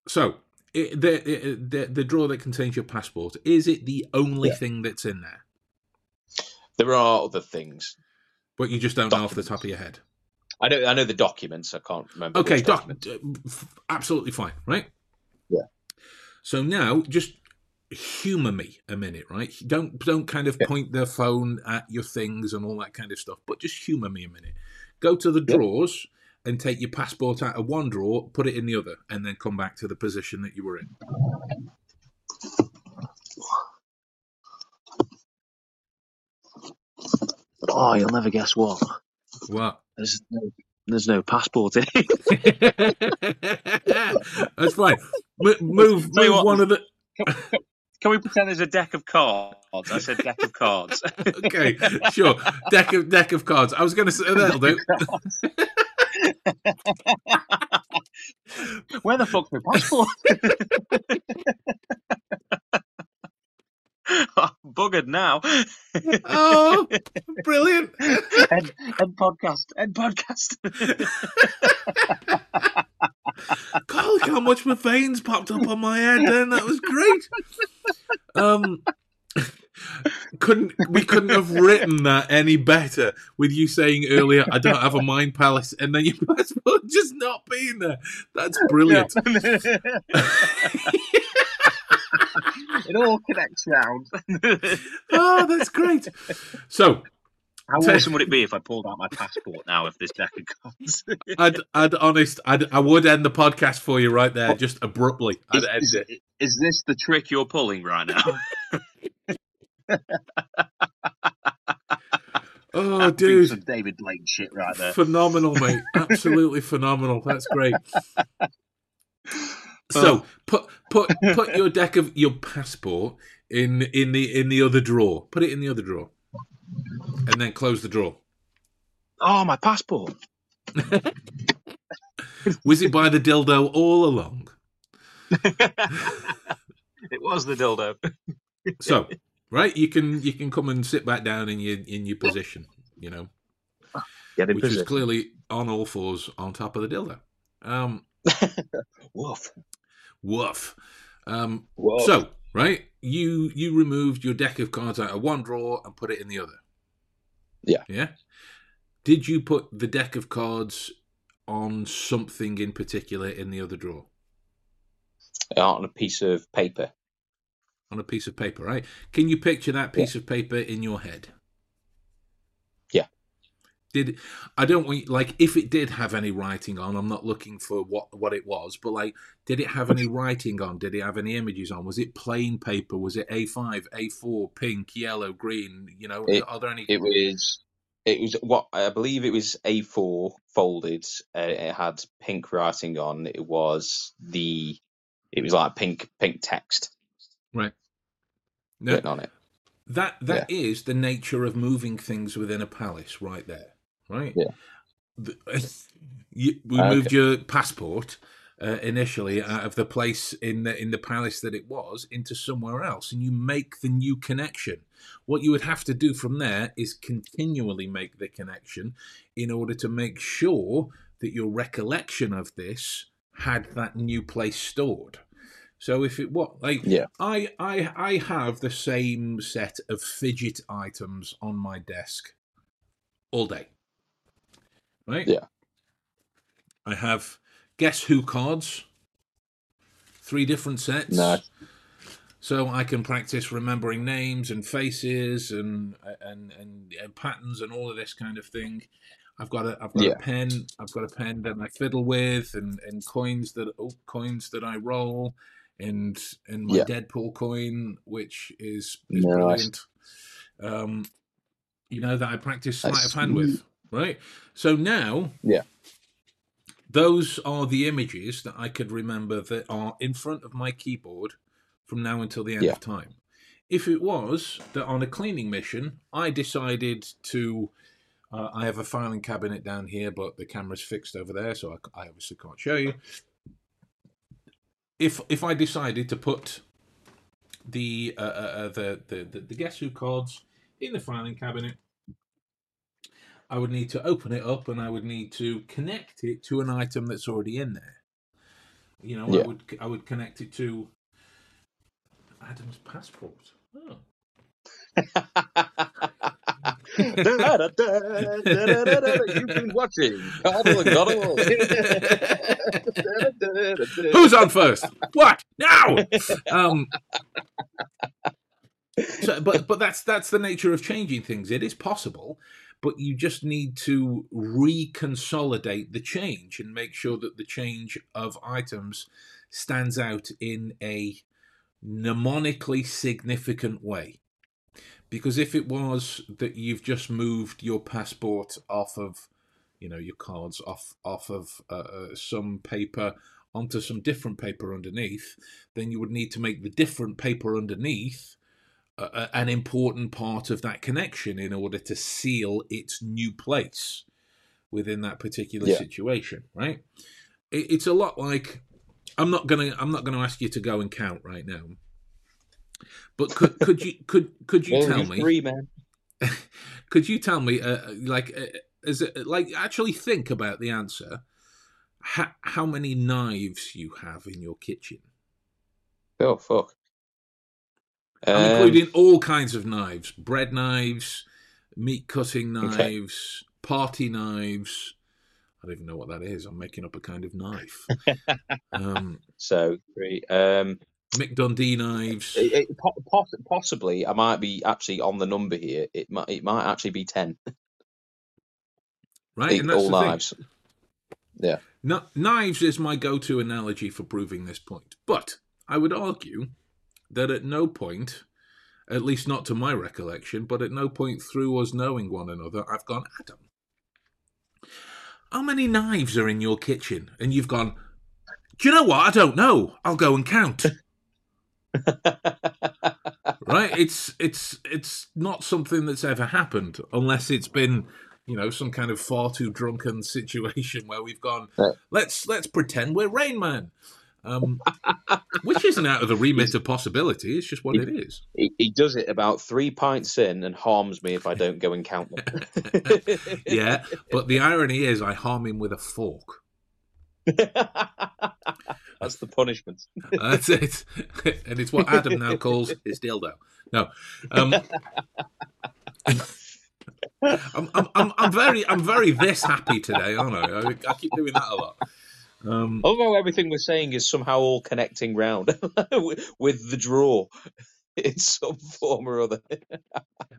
So, it, the, it, the the drawer that contains your passport is it the only Yeah. thing that's in there? There are other things. But you just don't know off the top of your head. I know. I know the documents. I can't remember. Okay, which doc, documents. uh, absolutely fine, right? Yeah. So now, just humor me a minute, right? Don't don't kind of Yeah. point the phone at your things and all that kind of stuff, but just humor me a minute. Go to the Yeah. drawers and take your passport out of one drawer, put it in the other, and then come back to the position that you were in. Oh, you'll never guess what. What? There's no, there's no passport in it. That's fine. M- move, Tell move what. one of the. Can we pretend there's a deck of cards? I said deck of cards. Okay, sure. Deck of deck of cards. I was going to say that'll do. Where the fuck's my passport? I'm buggered now. Oh, brilliant! End, end podcast. End podcast. God, look how much my veins popped up on my head. Then that was great. Um, couldn't we couldn't have written that any better with you saying earlier, "I don't have a mind palace," and then your passport just not being there. That's brilliant. It all connects round. Oh, that's great. So, How So- awesome would it be if I pulled out my passport now of this deck of cards? I'd, I'd honest, I'd, I would end the podcast for you right there, just abruptly. I'd end is, it. is this the trick you're pulling right now? Oh, That's dude, some David Blaine shit right there. phenomenal, mate. Absolutely phenomenal. That's great. So put put put your deck of your passport in in the in the other drawer. Put it in the other drawer, and then close the drawer. Oh, my passport. Was it by the dildo all along? it was the dildo. So right, you can you can come and sit back down in your in your position. You know, Get in which is clearly on all fours on top of the dildo. Um, Woof. Woof. Um, Whoa. So, right, you you removed your deck of cards out of one drawer and put it in the other. Yeah. Yeah. Did you put the deck of cards on something in particular in the other drawer? on a piece of paper. On a piece of paper, right? Can you picture that piece of paper in your head? Yeah. Did I don't want like if it did have any writing on? I'm not looking for what what it was, but like, did it have any writing on? Did it have any images on? Was it plain paper? Was it A5, A4, pink, yellow, green? You know, It- are there any? It was. It was what I believe it was A4 folded. Uh, it had pink writing on. It was the. It was like pink pink text Right. no, written on it. that that is the nature of moving things within a palace, right there, right? Yeah. The- you, we Okay. moved your passport uh, initially out of the place in the in the palace that it was into somewhere else, and you make the new connection. What you would have to do from there is continually make the connection in order to make sure that your recollection of this had that new place stored. So if it what like Yeah. I I I have the same set of fidget items on my desk all day. Right? Yeah. I have guess who cards. Three different sets. Nice. So I can practice remembering names and faces and and and, and patterns and all of this kind of thing. I've got a I've got Yeah. a pen. I've got a pen that I fiddle with, and, and coins that oh, coins that I roll, and and my Yeah. Deadpool coin, which is is Nice. brilliant. Um, you know that I practice sleight That's of hand with, right? So now, Yeah. those are the images that I could remember that are in front of my keyboard from now until the end Yeah. of time. If it was that on a cleaning mission, I decided to. Uh, I have a filing cabinet down here, but the camera's fixed over there, so I, I obviously can't show you. If if I decided to put the uh, uh, uh, the, the the the guess who cards in the filing cabinet, I would need to open it up and I would need to connect it to an item that's already in there. You know, I would I would connect it to Adam's passport. Oh. You've been watching Cardinal and Goddle. Who's on first? What now? Um, so, but but that's that's the nature of changing things. It is possible, but you just need to reconsolidate the change and make sure that the change of items stands out in a mnemonically significant way. Because if it was that you've just moved your passport off of, you know, your cards off off of uh, uh, some paper onto some different paper underneath, then you would need to make the different paper underneath uh, an important part of that connection in order to seal its new place within that particular Yeah. situation, right? It, it's a lot like I'm not gonna I'm not gonna ask you to go and count right now, but could could you could could you tell me Three could you tell me uh, like uh, is it like actually think about the answer how, how many knives you have in your kitchen Oh fuck. I'm Um, including all kinds of knives bread knives meat cutting Okay. knives party knives i don't even know what that is i'm making up a kind of knife um, so three. Um, mick dundee knives it, it, po- poss- possibly I might be actually on the number here. It might it might actually be ten. right and that's all the thing. knives. No, knives is my go-to analogy for proving this point. But I would argue that at no point, at least not to my recollection, but at no point through us knowing one another, I've gone, Adam, how many knives are in your kitchen? And you've gone, do you know what? I don't know. I'll go and count. right? It's it's it's not something that's ever happened unless it's been you know some kind of far too drunken situation where we've gone let's let's pretend we're Rain Man. Um, which isn't out of the remit of possibility. It's just what it is. he, he does it about three pints in and harms me if I don't go and count them. Yeah, but the irony is, I harm him with a fork. That's the punishment. That's it, and it's what Adam now calls his dildo. No, um, I'm, I'm, I'm, I'm very, I'm very this happy today, aren't I? I, I keep doing that a lot. Um, Although everything we're saying is somehow all connecting round with the draw in some form or other.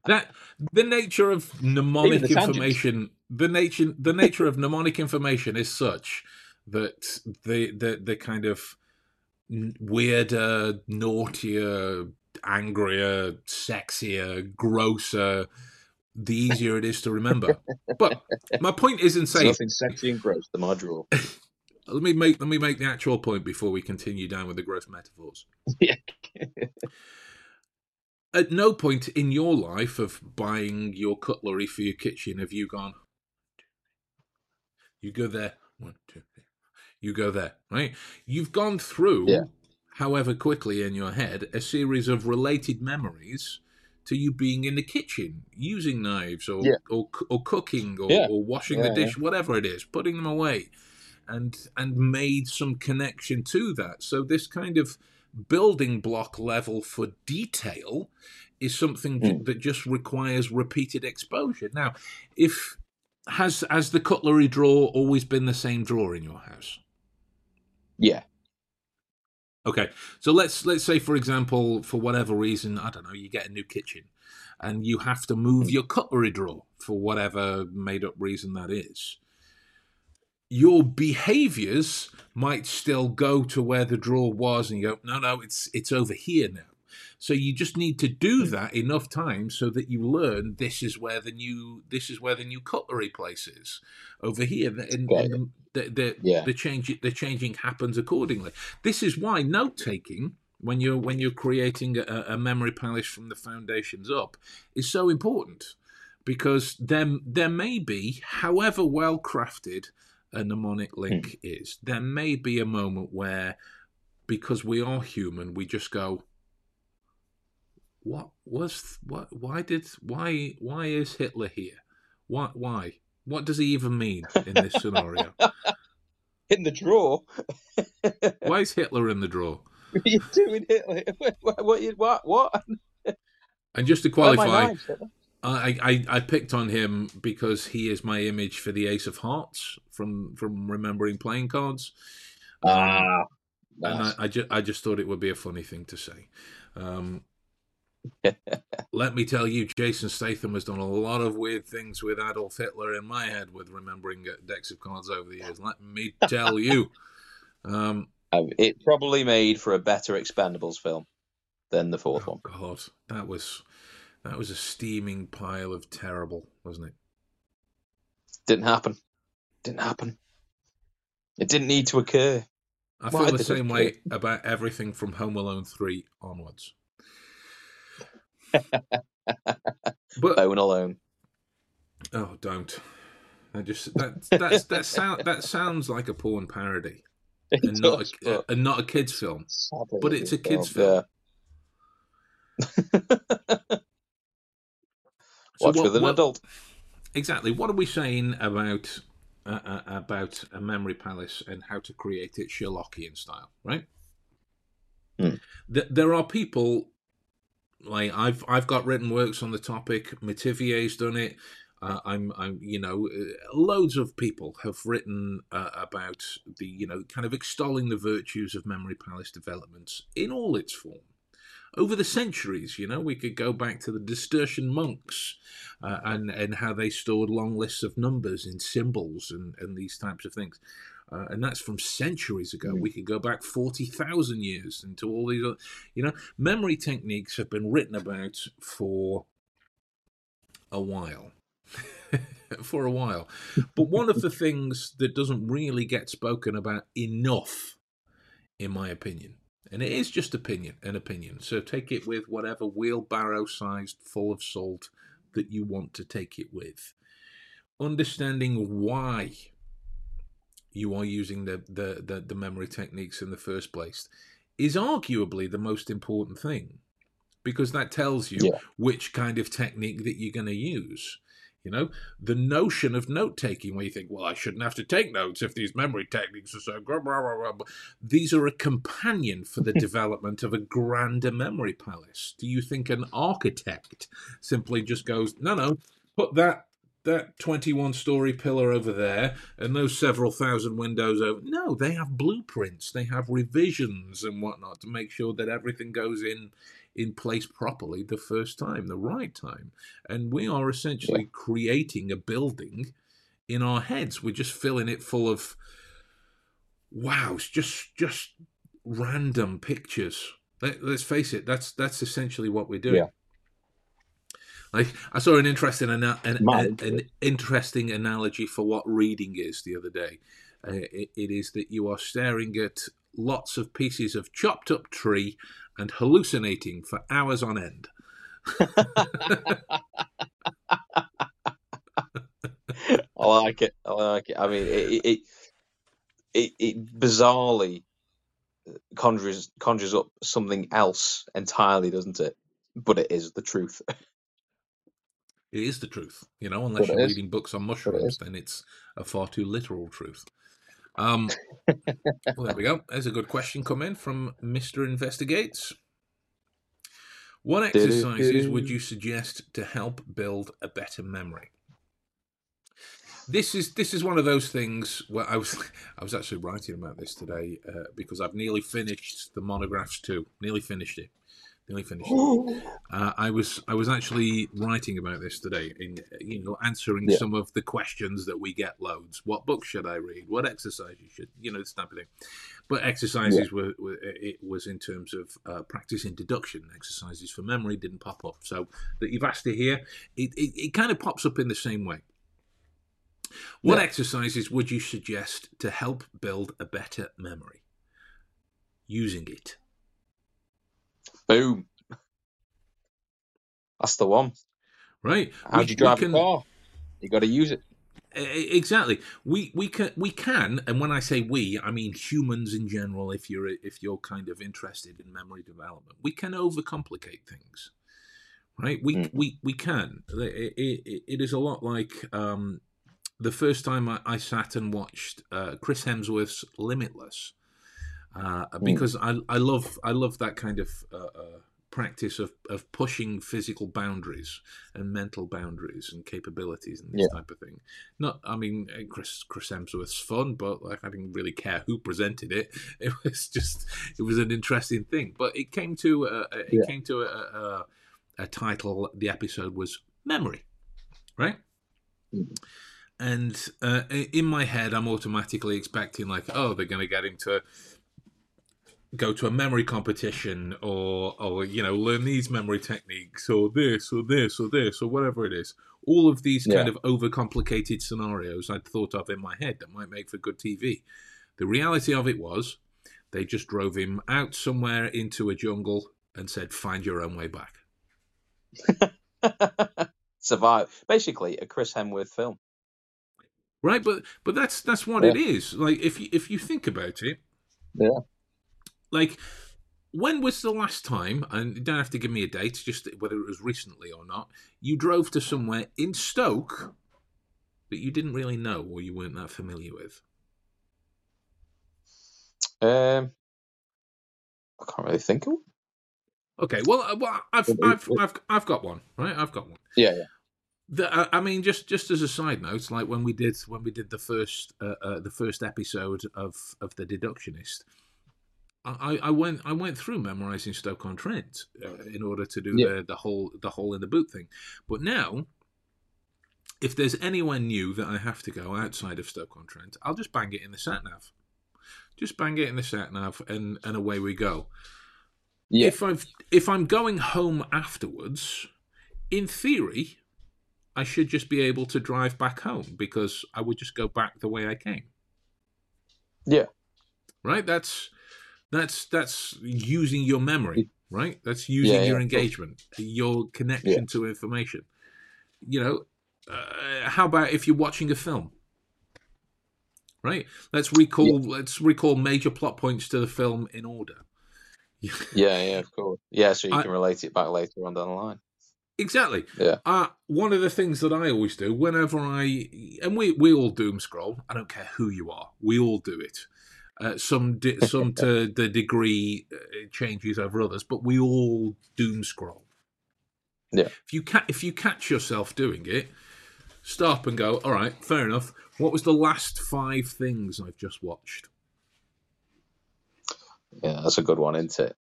that the nature of mnemonic the information, the nature the nature of mnemonic information is such that the the the kind of weirder, naughtier, angrier, sexier, grosser, the easier it is to remember. But my point isn't saying nothing sexy and gross than my draw. let me make let me make the actual point before we continue down with the gross metaphors. Yeah. At no point in your life of buying your cutlery for your kitchen have you gone. You go there. One, two, three. You go there, right? You've gone through, Yeah. however quickly in your head, a series of related memories to you being in the kitchen, using knives, or Yeah. or, or cooking, or, Yeah. or washing the dish, whatever it is, putting them away, and and made some connection to that. So this kind of building block level for detail is something Mm. that just requires repeated exposure. Now, if has has the cutlery drawer always been the same drawer in your house? Yeah. Okay, so let's let's say for example, for whatever reason, I don't know, you get a new kitchen, and you have to move your cutlery drawer for whatever made up reason that is. Your behaviors might still go to where the drawer was, and you go, no, no, it's it's over here now. So you just need to do hmm. that enough times so that you learn this is where the new this is where the new cutlery place is over here, and, and the, the, Yeah. the change the changing happens accordingly. This is why note taking when you're when you're creating a, a memory palace from the foundations up is so important because there there may be, however well crafted a mnemonic hmm. link is, there may be a moment where because we are human, we just go, what was what? Why did why why is Hitler here? Why why? What does he even mean in this scenario? In the drawer. Why is Hitler in the drawer? What are you doing it? What? What? What? what? And just to Where are my qualify, knives, Hitler? I, I I picked on him because he is my image for the Ace of Hearts from from remembering playing cards. Um, Ah, and. I, I, ju- I just thought it would be a funny thing to say. Um, let me tell you, Jason Statham has done a lot of weird things with Adolf Hitler in my head with remembering uh, decks of cards over the years. Let me tell you. Um, Um, it probably made for a better Expendables film than the fourth oh one. God, that was that was a steaming pile of terrible, wasn't it? Didn't happen. Didn't happen. It didn't need to occur. I Why feel the same way about everything from Home Alone three onwards. but Bone alone. oh, don't. I just that that's that sound that sounds like a porn parody It and not a, and not a kids film. sadly but it's a kid's film, yeah. So Watch what- with an what- adult. Exactly. What are we saying about uh, uh, about a memory palace and how to create it Sherlockian style? Right. Th- there are people like I've I've got written works on the topic. Metivier's done it. Uh, I'm I'm you know uh, loads of people have written uh, about the you know kind of extolling the virtues of memory palace developments in all its form over the centuries. You know we could go back to the Cistercian monks uh, and and how they stored long lists of numbers in symbols and and these types of things. Uh, and that's from centuries ago. Mm. We could go back 40,000 years into all these, other, you know, memory techniques have been written about for a while. for a while. But one of the things that doesn't really get spoken about enough, in my opinion, and it is just opinion, an opinion, so take it with whatever wheelbarrow sized full of salt that you want to take it with. Understanding why you are using the, the, the, the memory techniques in the first place is arguably the most important thing because that tells you Yeah. which kind of technique that you're going to use. You know, the notion of note taking, where you think, well, I shouldn't have to take notes if these memory techniques are so. Blah, blah, blah, blah. These are a companion for the development of a grander memory palace. Do you think an architect simply just goes, no, no, put that that 21 story pillar over there and those several thousand windows over no they have blueprints they have revisions and whatnot to make sure that everything goes in in place properly the first time, the right time. And we are essentially yeah. creating a building in our heads. We're just filling it full of wow, it's just just random pictures. Let, us face it, that's that's essentially what we're doing. Yeah. Like I saw an interesting an, an, an, interesting analogy for what reading is the other day. Uh, it, it is that you are staring at lots of pieces of chopped up tree and hallucinating for hours on end. I like it. I like it. I mean, it it it, it bizarrely conjures conjures up something else entirely, doesn't it? But it is the truth. It is the truth, you know. Unless you're reading books on mushrooms, then it's a far too literal truth. Um, well, there we go. There's a good question come in from Mister Investigates. What exercises would you suggest to help build a better memory? This is this is one of those things where I was I was actually writing about this today uh, because I've nearly finished the monographs too. Nearly finished it nearly finished. uh, I was I was actually writing about this today, in you know answering yeah. some of the questions that we get loads. What books should I read? What exercises should you know this type of thing? But exercises yeah. were, were, it was in terms of uh, practicing deduction. Exercises for memory didn't pop up. So that you've asked to hear, it, it, it kind of pops up in the same way. What yeah. exercises would you suggest to help build a better memory? Using it. Boom. That's the one. Right. How do you drive can... a car? You got to use it. Exactly. We we can we can, and when I say we, I mean humans in general. If you're if you're kind of interested in memory development, we can overcomplicate things, right? We mm. we we can. It, it, it is a lot like um, the first time I, I sat and watched uh, Chris Hemsworth's Limitless uh, hmm. because mm. I I love I love that kind of uh, uh, practice of of pushing physical boundaries and mental boundaries and capabilities and this yeah. type of thing. Not I mean uh, Chris Chris Hemsworth's fun, but like I didn't really care who presented it. It was just it was an interesting thing. But it came to uh, it yeah. came to a, a, a, title. The episode was memory, right? Mm and uh, in my head, I'm automatically expecting like, oh, they're going to get him to go to a memory competition or or you know learn these memory techniques or this or this or this or whatever it is. All of these yeah. kind of overcomplicated scenarios i'd thought of in my head that might make for good tv the reality of it was they just drove him out somewhere into a jungle and said find your own way back. Survive basically a chris hemsworth film. Right but but that's that's what yeah. it is. Like if you if you think about it yeah like, when was the last time, and you don't have to give me a date, just whether it was recently or not, you drove to somewhere in Stoke that you didn't really know or you weren't that familiar with? Um, I can't really think of. Okay, well, uh, well, I've, I've, I've, I've got one, right? I've got one. Yeah, yeah. The, I mean, just just as a side note, like when we did when we did the first uh, uh, the first episode of of the Deductionist, I, I went I went through memorizing Stoke on Trent uh, in order to do yeah. the the whole the hole in the boot thing. But now, if there's anywhere new that I have to go outside of Stoke on Trent, I'll just bang it in the sat nav. Just bang it in the sat nav, and and away we go. Yeah. If I've if I'm going home afterwards, in theory, I should just be able to drive back home because I would just go back the way I came. Yeah. Right. That's that's that's using your memory, right? That's using yeah, your engagement, your connection yeah. to information. You know, uh, how about if you're watching a film? Right. Let's recall. Let's recall major plot points to the film in order. yeah, yeah, of course. Yeah, so you I, can relate it back later on down the line. Exactly. Yeah. Uh, one of the things that I always do whenever I and we we all doom scroll. I don't care who you are. We all do it. Uh, some di- some to the degree uh, it changes over others, but we all doom scroll. Yeah. If you ca- if you catch yourself doing it, stop and go. All right, fair enough. What was the last five things I've just watched? Yeah, that's a good one, isn't it?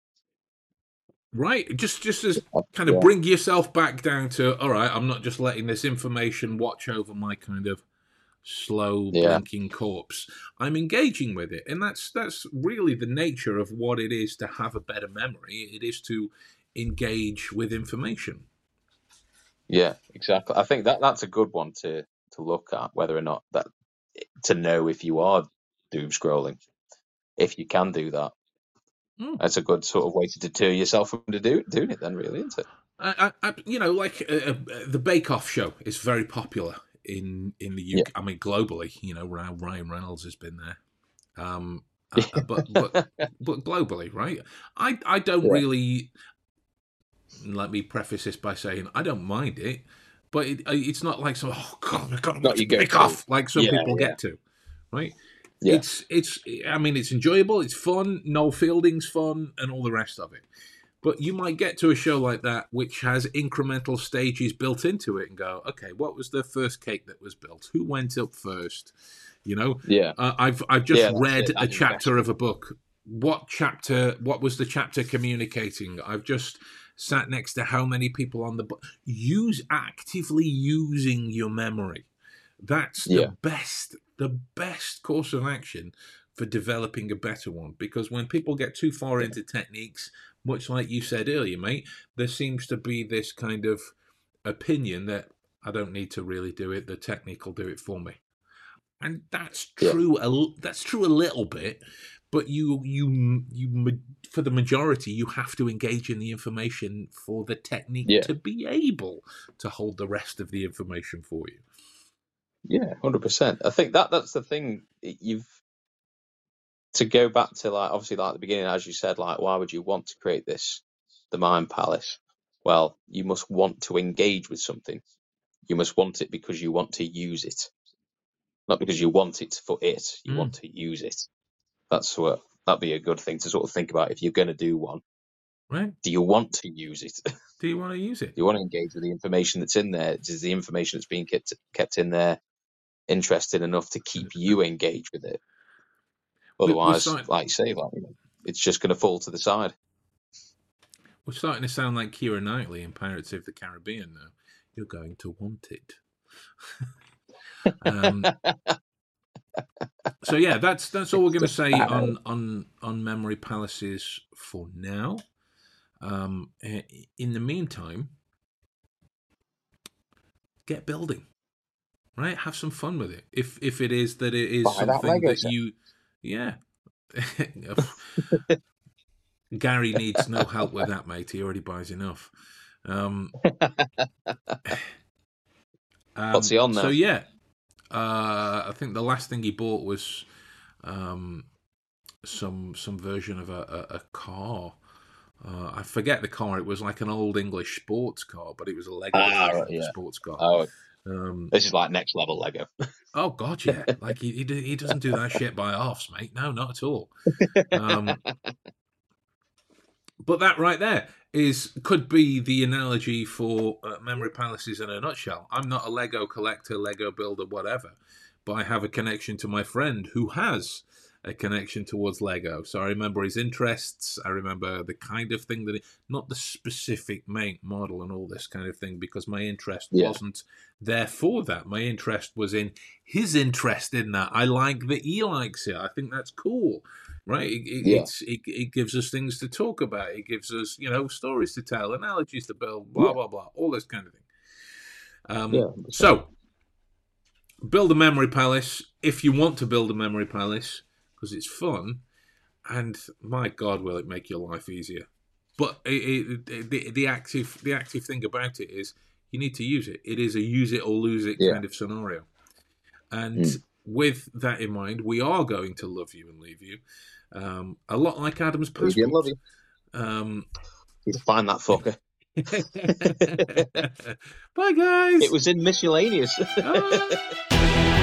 right? Just just as kind of Yeah. bring yourself back down to all right. I'm not just letting this information watch over my kind of slow Yeah. blinking corpse. I'm engaging with it, and that's that's really the nature of what it is to have a better memory. It is to engage with information. Yeah, exactly. I think that that's a good one to to look at whether or not that to know if you are doom scrolling, if you can do that. Hmm. That's a good sort of way to deter yourself from to do, doing it. Then, really, isn't it? I, I, I you know, like uh, uh, the Bake Off show is very popular in in the UK. I mean, globally, you know, Ryan Ryan Reynolds has been there, um, uh, but but but globally, right? I I don't Yeah. really. Let me preface this by saying I don't mind it, but it, uh, it's not like so. Oh God, I got to your Off like some Yeah, people yeah. get to, right? Yeah. It's it's. I mean, it's enjoyable. It's fun. Noel Fielding's fun, and all the rest of it. But you might get to a show like that which has incremental stages built into it and go, okay, what was the first cake that was built? Who went up first? You know, Yeah, uh, I've I've just Yeah, read a chapter of a book. What chapter? What was the chapter communicating? I've just sat next to how many people on the book. Use actively using your memory. That's the Yeah. best. The best course of action for developing a better one. Because when people get too far into techniques, much like you said earlier, mate, there seems to be this kind of opinion that I don't need to really do it. The technique will do it for me and that's Yeah. true. That's true a little bit, but you you you for the majority you have to engage in the information for the technique Yeah. to be able to hold the rest of the information for you. yeah, hundred percent. I think that that's the thing. You've to go back to like obviously like the beginning, as you said, like why would you want to create this, the Mind Palace? Well, you must want to engage with something. You must want it because you want to use it, not because you want it for it. You Mm. want to use it. That's what that'd be a good thing to sort of think about if you're going to do one. Right? Do you want to use it? do you want to use it? Do you want to engage with the information that's in there? Is the information that's being kept kept in there interesting enough to keep you engaged with it? Otherwise, started- like you say, like you know, it's just going to fall to the side. We're starting to sound like Keira Knightley in Pirates of the Caribbean now. You're going to want it. um, so yeah, that's that's all we're going to say on on on memory palaces for now. Um, in the meantime, get building, right? Have some fun with it. If if it is that it is Buy something that set. you, yeah. Gary needs no help with that, mate. He already buys enough. Um, um, What's he on now? So yeah, uh, I think the last thing he bought was um, some some version of a, a, a car. Uh, I forget the car. It was like an old English sports car, but it was a Lego Ah, right, yeah. sports car. Oh, Um, this is like next level Lego. oh God, yeah! Like he, he he doesn't do that shit by halves, mate. No, not at all. Um, but that right there is could be the analogy for uh, memory palaces in a nutshell. I'm not a Lego collector, Lego builder, whatever, but I have a connection to my friend who has a connection towards Lego. So I remember his interests. I remember the kind of thing that, he, not the specific make, model, and all this kind of thing, because my interest Yeah. wasn't there for that. My interest was in his interest in that. I like that he likes it. I think that's cool right? It, it, Yeah. it's, it, it gives us things to talk about. It gives us, you know, stories to tell, analogies to build, blah Yeah. blah blah, all this kind of thing. Um, Yeah. So, build a memory palace if you want to build a memory palace because it's fun, and my God, will it make your life easier? But it, it, the, the active the active thing about it is you need to use it. It is a use it or lose it Yeah. kind of scenario, and Mm. with that in mind, we are going to love you and leave you. Um, a lot like Adam's post. you, love you. Um, find that fucker. bye, guys. It was in miscellaneous.